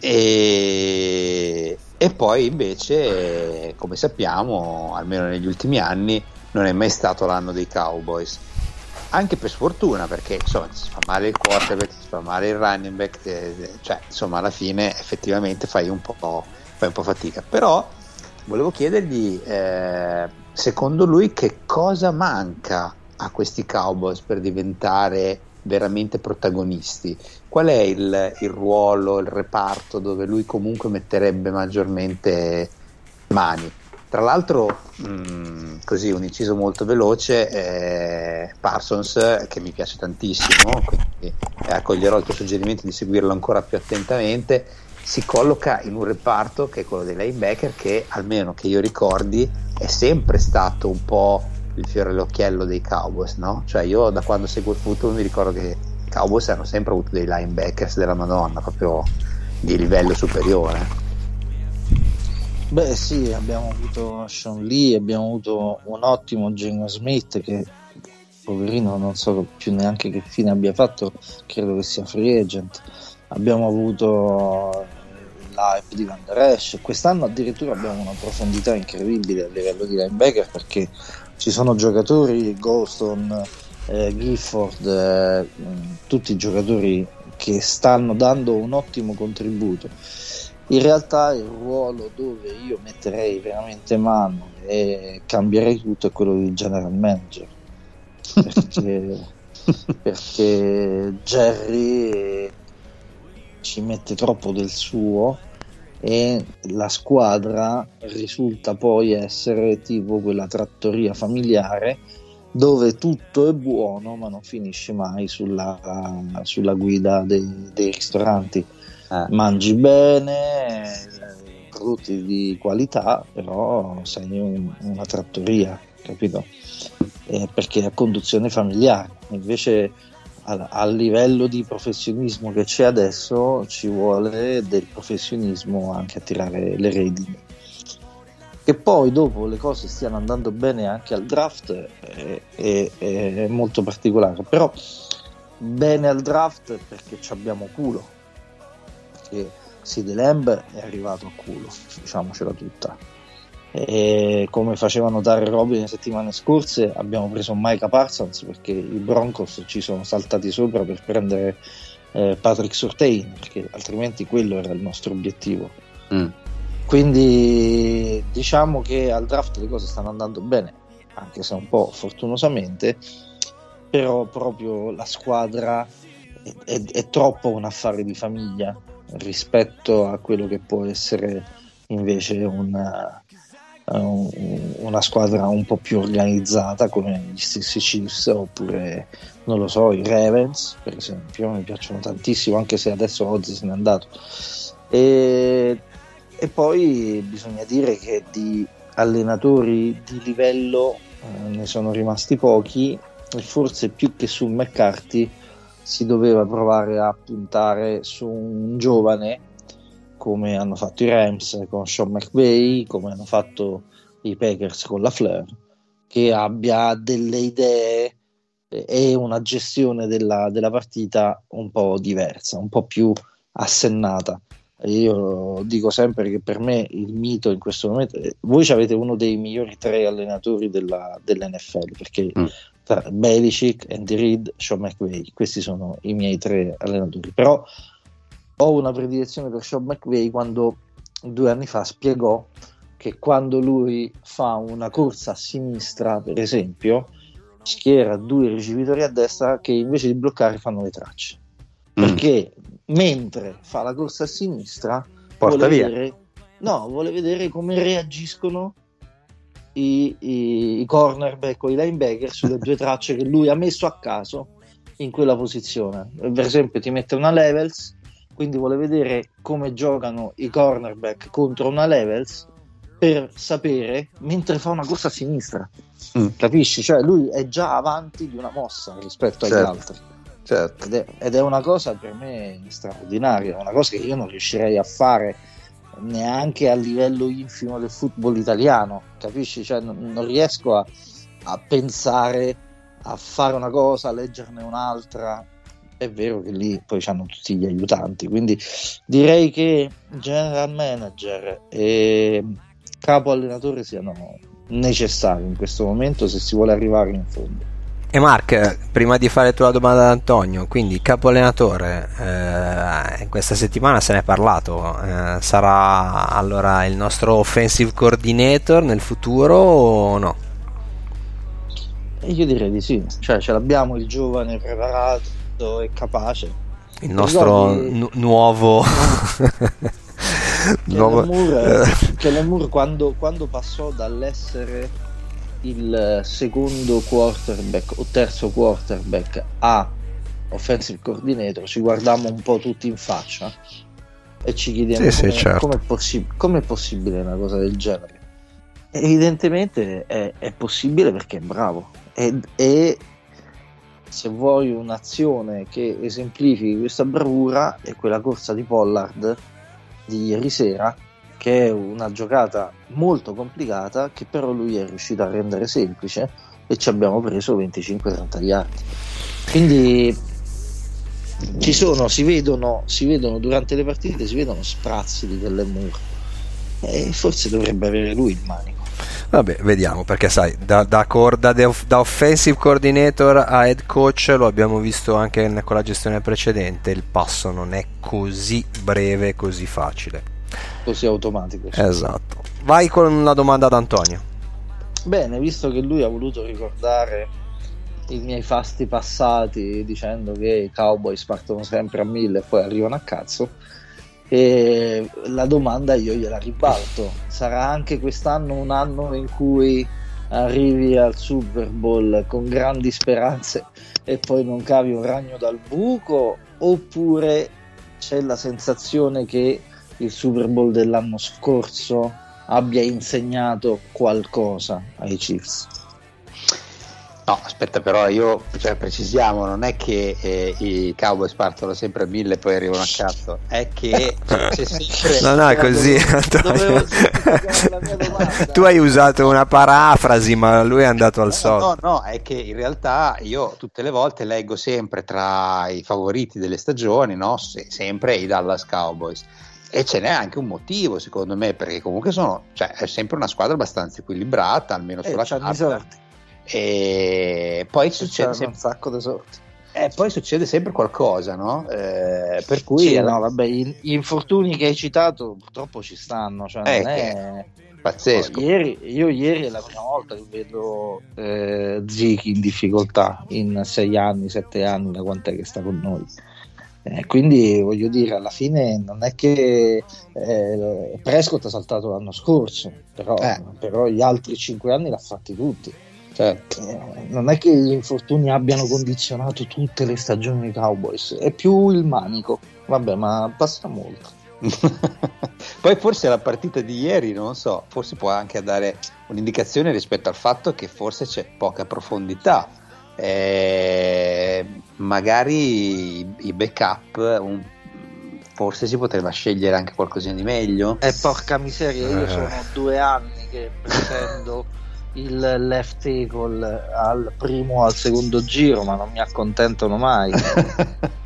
E, e poi invece, come sappiamo, almeno negli ultimi anni, non è mai stato l'anno dei Cowboys. Anche per sfortuna, perché insomma si fa male il quarterback, si fa male il running back, eh, cioè insomma alla fine effettivamente fai un po', fai un po fatica. Però volevo chiedergli, eh, secondo lui, che cosa manca a questi Cowboys per diventare veramente protagonisti? Qual è il, il ruolo, il reparto dove lui comunque metterebbe maggiormente mani? Tra l'altro, mh, mm, così un inciso molto veloce, eh, Parsons, che mi piace tantissimo, quindi eh, accoglierò il tuo suggerimento di seguirlo ancora più attentamente, si colloca in un reparto che è quello dei linebacker che, almeno che io ricordi, è sempre stato un po' il fiore all'occhiello dei Cowboys, no? Cioè io da quando seguo il football mi ricordo che i Cowboys hanno sempre avuto dei linebackers della Madonna, proprio di livello superiore. Beh sì, abbiamo avuto Sean Lee, abbiamo avuto un ottimo Geno Smith che poverino non so più neanche che fine abbia fatto, credo che sia free agent. Abbiamo avuto l'hype di Van Der Esch, quest'anno addirittura abbiamo una profondità incredibile a livello di linebacker perché ci sono giocatori, Golston, eh, Gifford, eh, tutti giocatori che stanno dando un ottimo contributo in realtà il ruolo dove io metterei veramente mano e cambierei tutto è quello di general manager. Perché, perché Jerry ci mette troppo del suo e la squadra risulta poi essere tipo quella trattoria familiare dove tutto è buono ma non finisce mai sulla, sulla guida dei, dei ristoranti eh. mangi bene, prodotti di qualità, però sei un, una trattoria, capito? Eh, perché è a conduzione familiare, invece a, a, livello di professionismo che c'è adesso ci vuole del professionismo anche a tirare le redini. Che poi dopo le cose stiano andando bene anche al draft è, è, è molto particolare, però bene al draft perché abbiamo culo, perché CD Lamb è arrivato a culo, diciamocela tutta. E come faceva notare Robin le settimane scorse, abbiamo preso Micah Parsons perché i Broncos ci sono saltati sopra per prendere eh, Patrick Surtain, perché altrimenti quello era il nostro obiettivo. Mm. Quindi diciamo che al draft le cose stanno andando bene, anche se un po' fortunosamente, però proprio la squadra è, è, è troppo un affare di famiglia rispetto a quello che può essere invece una, una squadra un po' più organizzata come gli stessi Chiefs oppure non lo so i Ravens per esempio mi piacciono tantissimo anche se adesso Oz se n'è andato. E, e poi bisogna dire che di allenatori di livello eh, ne sono rimasti pochi e forse più che su McCarthy si doveva provare a puntare su un giovane come hanno fatto i Rams con Sean McVay, come hanno fatto i Packers con la Fleur, che abbia delle idee e una gestione della, della partita un po' diversa, un po' più assennata. Io dico sempre che per me il mito in questo momento, voi avete uno dei migliori tre allenatori della, dell'NFL perché mm tra Belichick, Andy Reid, Sean McVay. Questi sono i miei tre allenatori. Però ho una predilezione per Sean McVay quando due anni fa spiegò che quando lui fa una corsa a sinistra, per esempio, schiera due ricevitori a destra che invece di bloccare fanno le tracce. Mm. Perché mentre fa la corsa a sinistra, Porta vuole via. vedere, no, vuole vedere come reagiscono i, i, i cornerback o i linebacker sulle due tracce che lui ha messo a caso in quella posizione. Per esempio, ti mette una levels, quindi vuole vedere come giocano i cornerback contro una levels per sapere mentre fa una corsa a sinistra. Mm. Capisci? Cioè, lui è già avanti di una mossa rispetto agli certo. altri. Certo. Ed, è, ed è una cosa per me straordinaria, una cosa che io non riuscirei a fare neanche a livello infimo del football italiano, capisci? Cioè, non, non riesco a, a, pensare a fare una cosa, a leggerne un'altra. È vero che lì poi hanno tutti gli aiutanti, quindi direi che general manager e capo allenatore siano necessari in questo momento se si vuole arrivare in fondo. E Mark, prima di fare tu la domanda ad Antonio, quindi capo allenatore, eh, questa settimana se ne è parlato, eh, sarà allora il nostro offensive coordinator nel futuro o no? Io direi di sì, cioè ce l'abbiamo il giovane preparato e capace. Il nostro nu- nuovo... nuovo... Moore quando, quando passò dall'essere il secondo quarterback o terzo quarterback a offensive coordinator ci guardiamo un po' tutti in faccia e ci chiediamo sì, come, sì, certo. com'è, possi- com'è, possibile una cosa del genere evidentemente è, è possibile perché è bravo e, e, se vuoi un'azione che esemplifichi questa bravura è quella corsa di Pollard di ieri sera che è una giocata molto complicata che però lui è riuscito a rendere semplice e ci abbiamo preso 25-30 yard. Quindi ci sono, si vedono, si vedono durante le partite, si vedono sprazzi di delle mura e forse dovrebbe avere lui il manico. Vabbè, vediamo perché sai, da, da, da, da, offensive coordinator a head coach lo abbiamo visto anche con la gestione precedente, il passo non è così breve, così facile così automatico. Esatto. Vai con la domanda ad Antonio. Bene, visto che lui ha voluto ricordare i miei fasti passati dicendo che i Cowboys partono sempre a mille e poi arrivano a cazzo, e la domanda io gliela ribalto. Sarà anche quest'anno un anno in cui arrivi al Super Bowl con grandi speranze e poi non cavi un ragno dal buco oppure c'è la sensazione che il Super Bowl dell'anno scorso abbia insegnato qualcosa ai Chiefs. No, aspetta, però io cioè, precisiamo: non è che eh, i Cowboys partono sempre a mille e poi arrivano a cazzo, è che c'è sempre. No, no, è così. Dovevo, tu hai usato una parafrasi, ma lui è andato al no, solito. No, no, è che in realtà io tutte le volte leggo sempre tra i favoriti delle stagioni, no? Se, sempre i Dallas Cowboys. E ce n'è anche un motivo, secondo me, perché comunque sono, cioè, è sempre una squadra abbastanza equilibrata, almeno Eh, sulla i carta. sorti. E poi succede sempre un sacco di sorti. eh, poi succede sempre qualcosa, no? Eh, per cui Sì, no, vabbè, gli, infortuni che hai citato purtroppo ci stanno. Cioè Eh, non è... pazzesco. Ieri, io ieri è la prima volta che vedo eh, Zichi in difficoltà in sei anni, sette anni, da quant'è che sta con noi. Eh, quindi voglio dire, alla fine non è che eh, Prescott ha saltato l'anno scorso, però, Eh. però gli altri cinque anni l'ha fatti tutti. Certo. Eh, non è che gli infortuni abbiano condizionato tutte le stagioni dei Cowboys, è più il manico. Vabbè, ma basta molto. Poi forse la partita di ieri, non so, forse può anche dare un'indicazione rispetto al fatto che forse c'è poca profondità. Eh, magari i, i backup, un- forse si poteva scegliere anche qualcosina di meglio. E porca miseria, io Eh. sono due anni che pretendo il left tackle al primo o al secondo giro, ma non mi accontentano mai.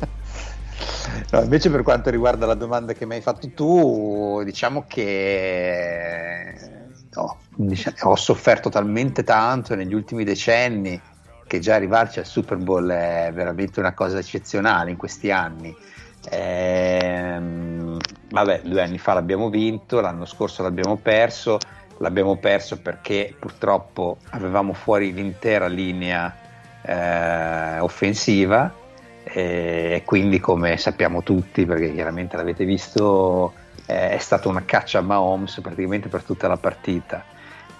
No, invece per quanto riguarda la domanda che mi hai fatto tu, diciamo che no, diciamo- ho sofferto talmente tanto negli ultimi decenni che già arrivarci al Super Bowl è veramente una cosa eccezionale in questi anni. Ehm, vabbè, due anni fa l'abbiamo vinto, l'anno scorso l'abbiamo perso, l'abbiamo perso perché purtroppo avevamo fuori l'intera linea eh, offensiva e quindi come sappiamo tutti, perché chiaramente l'avete visto, eh, è stata una caccia a Mahomes praticamente per tutta la partita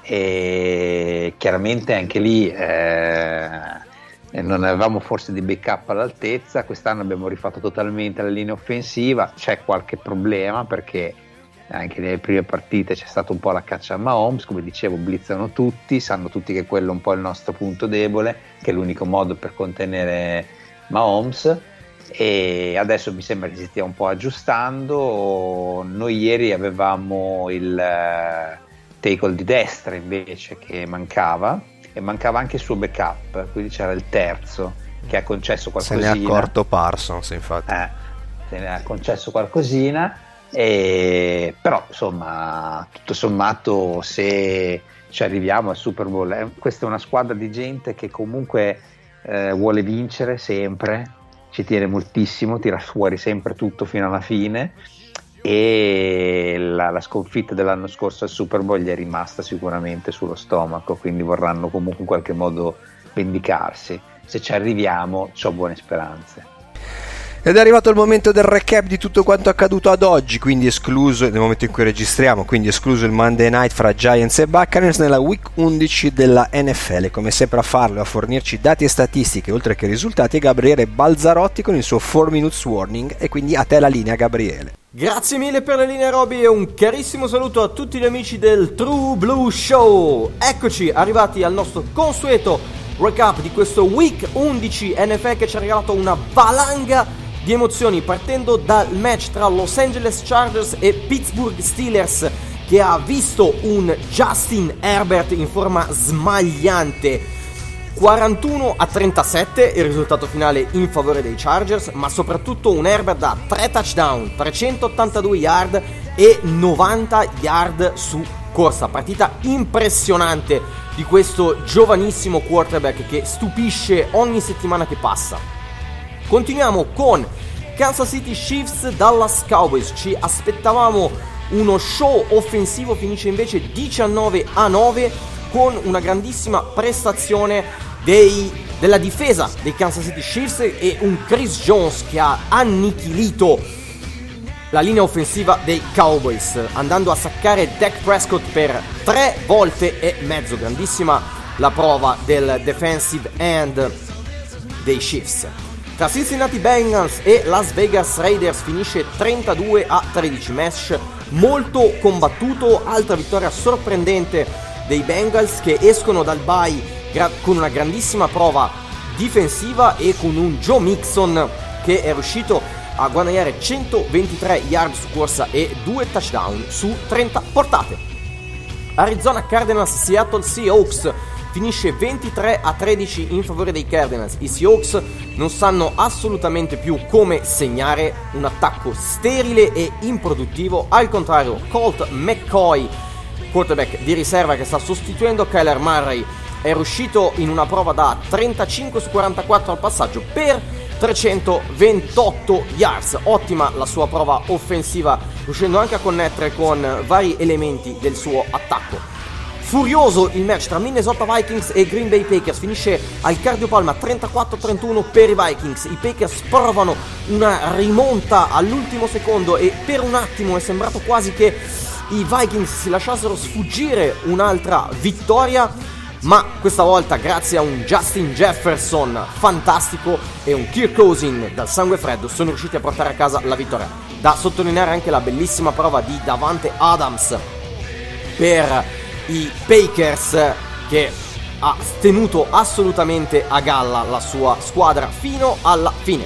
e chiaramente anche lì eh, non avevamo forse dei backup all'altezza, quest'anno abbiamo rifatto totalmente la linea offensiva, c'è qualche problema perché anche nelle prime partite c'è stata un po' la caccia a Mahomes, come dicevo blizzano tutti, sanno tutti che quello è un po' il nostro punto debole, che è l'unico modo per contenere Mahomes. E adesso mi sembra che si stia un po' aggiustando. Noi ieri avevamo il eh, tackle di destra invece che mancava e mancava anche il suo backup, quindi c'era il terzo che ha concesso Se ne qualcosina. è accorto Parsons, infatti. Eh, se ne ha concesso qualcosina, e- però insomma, tutto sommato, se ci arriviamo al Super Bowl, eh, questa è una squadra di gente che comunque eh, vuole vincere sempre, ci tiene moltissimo, tira fuori sempre tutto fino alla fine. E la, la sconfitta dell'anno scorso al Super Bowl gli è rimasta sicuramente sullo stomaco, quindi vorranno comunque in qualche modo vendicarsi. Se ci arriviamo, ho buone speranze. Ed è arrivato il momento del recap di tutto quanto accaduto ad oggi, quindi escluso nel momento in cui registriamo, quindi escluso il Monday Night fra Giants e Buccaneers nella week 11 della NFL. Come sempre a farlo a fornirci dati e statistiche oltre che risultati è Gabriele Balzarotti con il suo 4 minutes warning e quindi a te la linea Gabriele. Grazie mille per le linee Roby e un carissimo saluto a tutti gli amici del True Blue Show. Eccoci arrivati al nostro consueto recap di questo week 11 NFL che ci ha regalato una valanga di emozioni partendo dal match tra Los Angeles Chargers e Pittsburgh Steelers che ha visto un Justin Herbert in forma smagliante 41 a 37 il risultato finale in favore dei Chargers, ma soprattutto un Herbert da 3 touchdown, 382 yard e 90 yard su corsa. Partita impressionante di questo giovanissimo quarterback che stupisce ogni settimana che passa. Continuiamo con Kansas City Chiefs Dallas Cowboys. Ci aspettavamo uno show offensivo, finisce invece 19 a 9 con una grandissima prestazione dei, della difesa dei Kansas City Chiefs e un Chris Jones che ha annichilito la linea offensiva dei Cowboys andando a saccare Dak Prescott per tre volte e mezzo grandissima la prova del defensive end dei Chiefs tra Cincinnati Bengals e Las Vegas Raiders finisce 32 a 13 match molto combattuto altra vittoria sorprendente dei Bengals che escono dal bye gra- con una grandissima prova difensiva e con un Joe Mixon che è riuscito a guadagnare 123 yard su corsa e 2 touchdown su 30 portate. Arizona Cardinals Seattle Seahawks finisce 23 a 13 in favore dei Cardinals. I Seahawks non sanno assolutamente più come segnare un attacco sterile e improduttivo. Al contrario, Colt McCoy, quarterback di riserva che sta sostituendo Kyler Murray, è riuscito in una prova da 35 su 44 al passaggio per 328 yards. Ottima la sua prova offensiva, riuscendo anche a connettere con vari elementi del suo attacco. Furioso il match tra Minnesota Vikings e Green Bay Packers finisce al cardiopalma 34-31 per i Vikings. I Packers provano una rimonta all'ultimo secondo e per un attimo è sembrato quasi che i Vikings si lasciassero sfuggire un'altra vittoria, ma questa volta grazie a un Justin Jefferson fantastico e un Kirk Cousin dal sangue freddo sono riusciti a portare a casa la vittoria. Da sottolineare anche la bellissima prova di Davante Adams per i Packers che ha tenuto assolutamente a galla la sua squadra fino alla fine.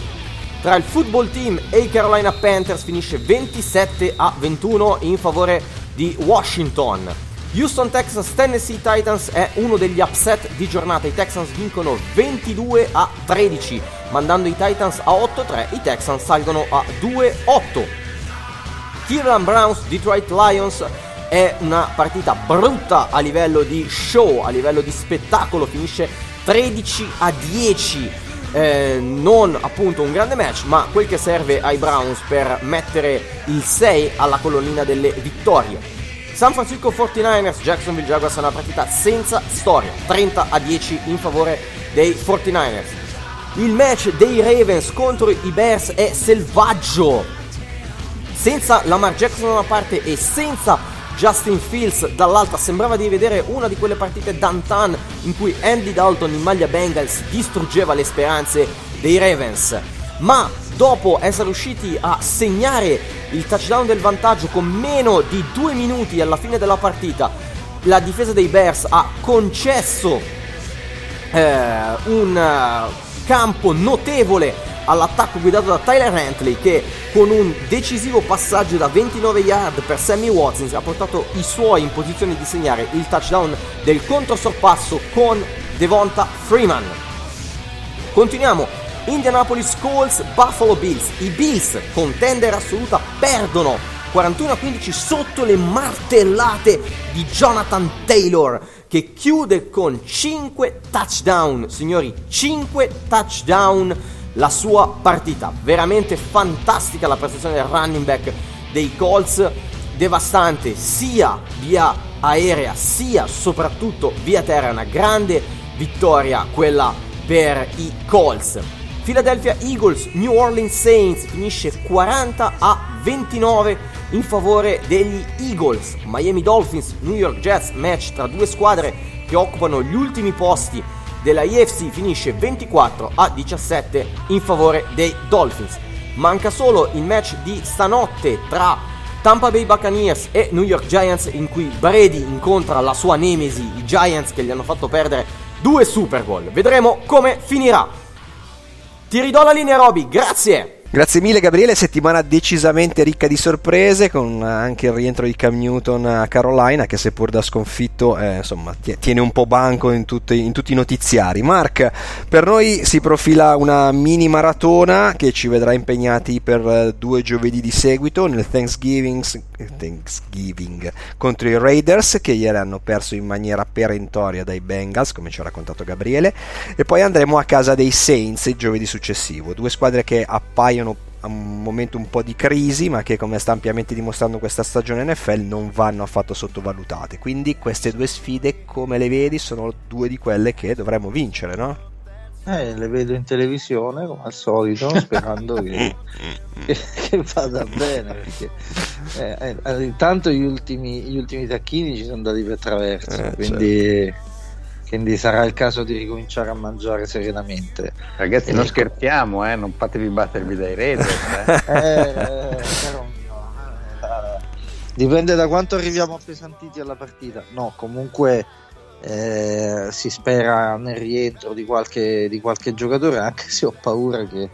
Tra il football team e i Carolina Panthers finisce 27 a 21 in favore di Washington. Houston Texans Tennessee Titans è uno degli upset di giornata. I Texans vincono 22 a 13, mandando i Titans a 8-3. I Texans salgono a 2-8. Cleveland Browns Detroit Lions è una partita brutta a livello di show, a livello di spettacolo, finisce 13 a 10. Eh, non appunto un grande match, ma quel che serve ai Browns per mettere il 6 alla colonnina delle vittorie. San Francisco 49ers, Jacksonville Jaguars è una partita senza storia, 30 a 10 in favore dei 49ers. Il match dei Ravens contro i Bears è selvaggio. Senza Lamar Jackson da una parte e senza Justin Fields dall'altra sembrava di vedere una di quelle partite Dantan in cui Andy Dalton in maglia Bengals distruggeva le speranze dei Ravens. Ma dopo essere riusciti a segnare il touchdown del vantaggio con meno di due minuti alla fine della partita la difesa dei Bears ha concesso eh, un campo notevole all'attacco guidato da Tyler Huntley che con un decisivo passaggio da 29 yard per Sammy Watkins ha portato i suoi in posizione di segnare il touchdown del controsorpasso con Devonta Freeman. Continuiamo. Indianapolis Colts, Buffalo Bills. I Bills, contender assoluta, perdono 41 a 15 sotto le martellate di Jonathan Taylor che chiude con 5 touchdown. Signori, 5 touchdown la sua partita. Veramente fantastica la prestazione del running back dei Colts, devastante sia via aerea sia soprattutto via terra, una grande vittoria quella per i Colts. Philadelphia Eagles, New Orleans Saints finisce 40 a 29 in favore degli Eagles. Miami Dolphins, New York Jets, match tra due squadre che occupano gli ultimi posti della IFC finisce 24 a 17 in favore dei Dolphins. Manca solo il match di stanotte tra Tampa Bay Buccaneers e New York Giants in cui Brady incontra la sua nemesi, i Giants che gli hanno fatto perdere due Super Bowl. Vedremo come finirà. Ti ridò la linea Roby, grazie! Grazie mille Gabriele, settimana decisamente ricca di sorprese con anche il rientro di Cam Newton a Carolina che seppur da sconfitto eh, insomma, tiene un po' banco in, tutti, in tutti i notiziari. Mark, per noi si profila una mini maratona che ci vedrà impegnati per eh, due giovedì di seguito nel Thanksgiving, Thanksgiving contro i Raiders che ieri hanno perso in maniera perentoria dai Bengals come ci ha raccontato Gabriele. E poi andremo a casa dei Saints il giovedì successivo, due squadre che appaiono appaiono a un momento un po' di crisi, ma che come sta ampiamente dimostrando questa stagione NFL non vanno affatto sottovalutate. Quindi queste due sfide, come le vedi, sono due di quelle che dovremmo vincere, no? Eh, le vedo in televisione come al solito, sperando che, che, che, vada bene. Perché eh, eh, intanto gli ultimi, gli ultimi tacchini ci sono andati per traverso, eh, quindi certo quindi sarà il caso di ricominciare a mangiare serenamente. Ragazzi, e non ecco. scherziamo, eh? non fatevi battervi dai Raiders. Eh. eh, eh, dipende da quanto arriviamo appesantiti alla partita. No, comunque eh, si spera nel rientro di qualche, di qualche giocatore, anche se ho paura che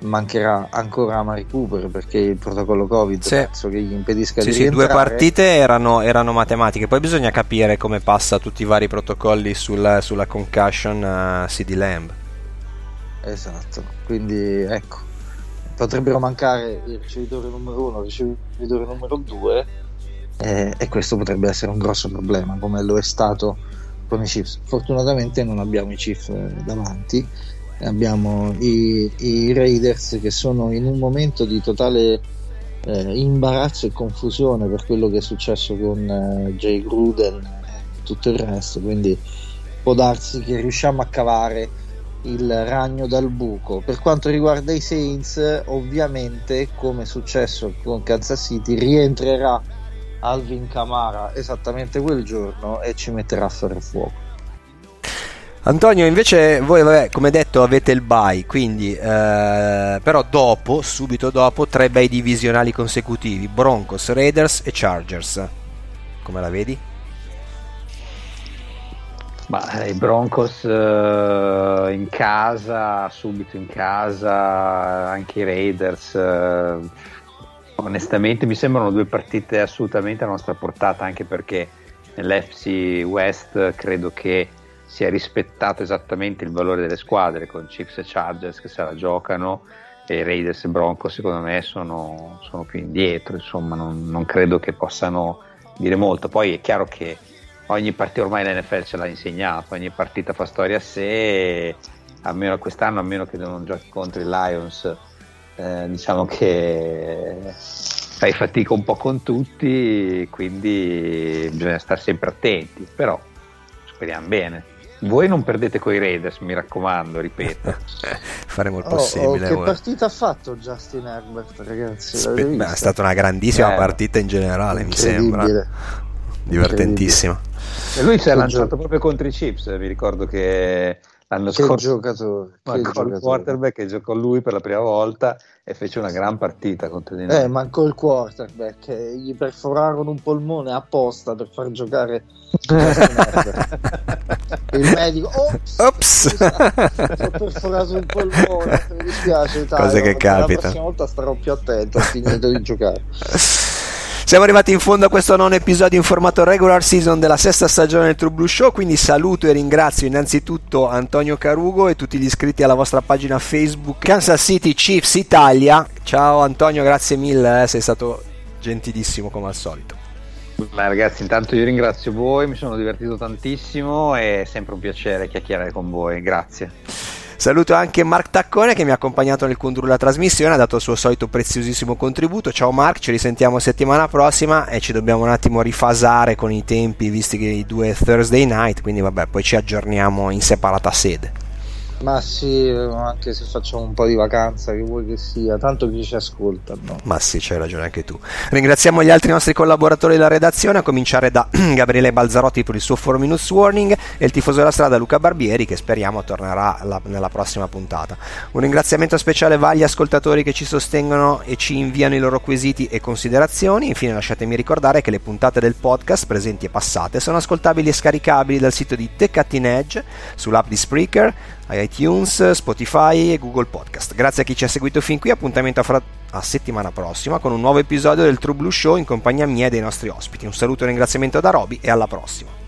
mancherà ancora Mari Cooper perché il protocollo Covid Sì. penso che gli impedisca Sì, di sì, due rientrare. partite erano, erano matematiche, poi bisogna capire come passa tutti i vari protocolli sulla, sulla concussion a CD Lamb. Esatto, quindi ecco, potrebbero mancare il ricevitore numero uno, il ricevitore numero due eh, e questo potrebbe essere un grosso problema come lo è stato con i Chiefs. Fortunatamente non abbiamo i Chiefs eh, davanti, abbiamo i, i Raiders che sono in un momento di totale eh, imbarazzo e confusione per quello che è successo con eh, Jay Gruden e tutto il resto, quindi può darsi che riusciamo a cavare il ragno dal buco. Per quanto riguarda i Saints, ovviamente, come è successo con Kansas City, rientrerà Alvin Kamara esattamente quel giorno e ci metterà a fare fuoco. Antonio, invece voi, vabbè, come detto, avete il bye, quindi eh, però dopo, subito dopo, tre bei divisionali consecutivi, Broncos, Raiders e Chargers. Come la vedi? Ma eh, i Broncos eh, in casa, subito in casa, anche i Raiders. eh, onestamente mi sembrano due partite assolutamente a nostra portata, anche perché nell'FC West credo che sia rispettato esattamente il valore delle squadre, con Chiefs e Chargers che se la giocano e Raiders e Broncos secondo me sono, sono più indietro, insomma non, non credo che possano dire molto. Poi è chiaro che ogni partita ormai l'NFL ce l'ha insegnato, ogni partita fa storia a sé, almeno quest'anno, a meno che non giochi contro i Lions, eh, diciamo che fai fatica un po' con tutti, quindi bisogna stare sempre attenti, però speriamo bene. Voi non perdete coi Raiders, mi raccomando, ripeto. Faremo il Oh, possibile. oh, che guarda. partita ha fatto Justin Herbert, ragazzi? Spe- beh, è stata una grandissima Eh, partita in generale, mi sembra. Divertentissima. E lui si è Che lanciato proprio contro i Chips, mi ricordo che l'anno Che scorso giocatore, che mancò il giocatore. quarterback che giocò lui per la prima volta e fece una gran partita contro di noi. Eh, mancò il quarterback, eh, gli perforarono un polmone apposta per far giocare Justin Herbert. il medico, ops, ho perforato il polmone, mi dispiace, Cose che La capitano. prossima volta starò più attento, ho finito di giocare. Siamo arrivati in fondo a questo nono episodio in formato regular season della sesta stagione del True Blue Show, quindi saluto e ringrazio innanzitutto Antonio Carugo e tutti gli iscritti alla vostra pagina Facebook Kansas City Chiefs Italia. Ciao Antonio, grazie mille, eh, sei stato gentilissimo come al solito. Ma ragazzi, intanto io ringrazio voi, mi sono divertito tantissimo e è sempre un piacere chiacchierare con voi. Grazie. Saluto anche Mark Taccone che mi ha accompagnato nel condurre la trasmissione, ha dato il suo solito preziosissimo contributo. Ciao Mark, ci risentiamo settimana prossima e ci dobbiamo un attimo rifasare con i tempi visti che i due Thursday night, quindi vabbè, poi ci aggiorniamo in separata sede. Ma sì, anche se facciamo un po' di vacanza, che vuoi che sia, tanto chi ci ascolta, no? Ma sì, c'hai ragione anche tu. Ringraziamo gli altri nostri collaboratori della redazione, a cominciare da Gabriele Balzarotti per il suo 4 Minutes Warning e il tifoso della strada Luca Barbieri che speriamo tornerà la- nella prossima puntata. Un ringraziamento speciale va agli ascoltatori che ci sostengono e ci inviano i loro quesiti e considerazioni. Infine lasciatemi ricordare che le puntate del podcast presenti e passate sono ascoltabili e scaricabili dal sito di The Cutting Edge, sull'app di Spreaker, iTunes, Spotify e Google Podcast. Grazie a chi ci ha seguito fin qui, appuntamento a, fra- a settimana prossima con un nuovo episodio del True Blue Show in compagnia mia e dei nostri ospiti. Un saluto e un ringraziamento da Roby e alla prossima.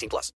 18 plus.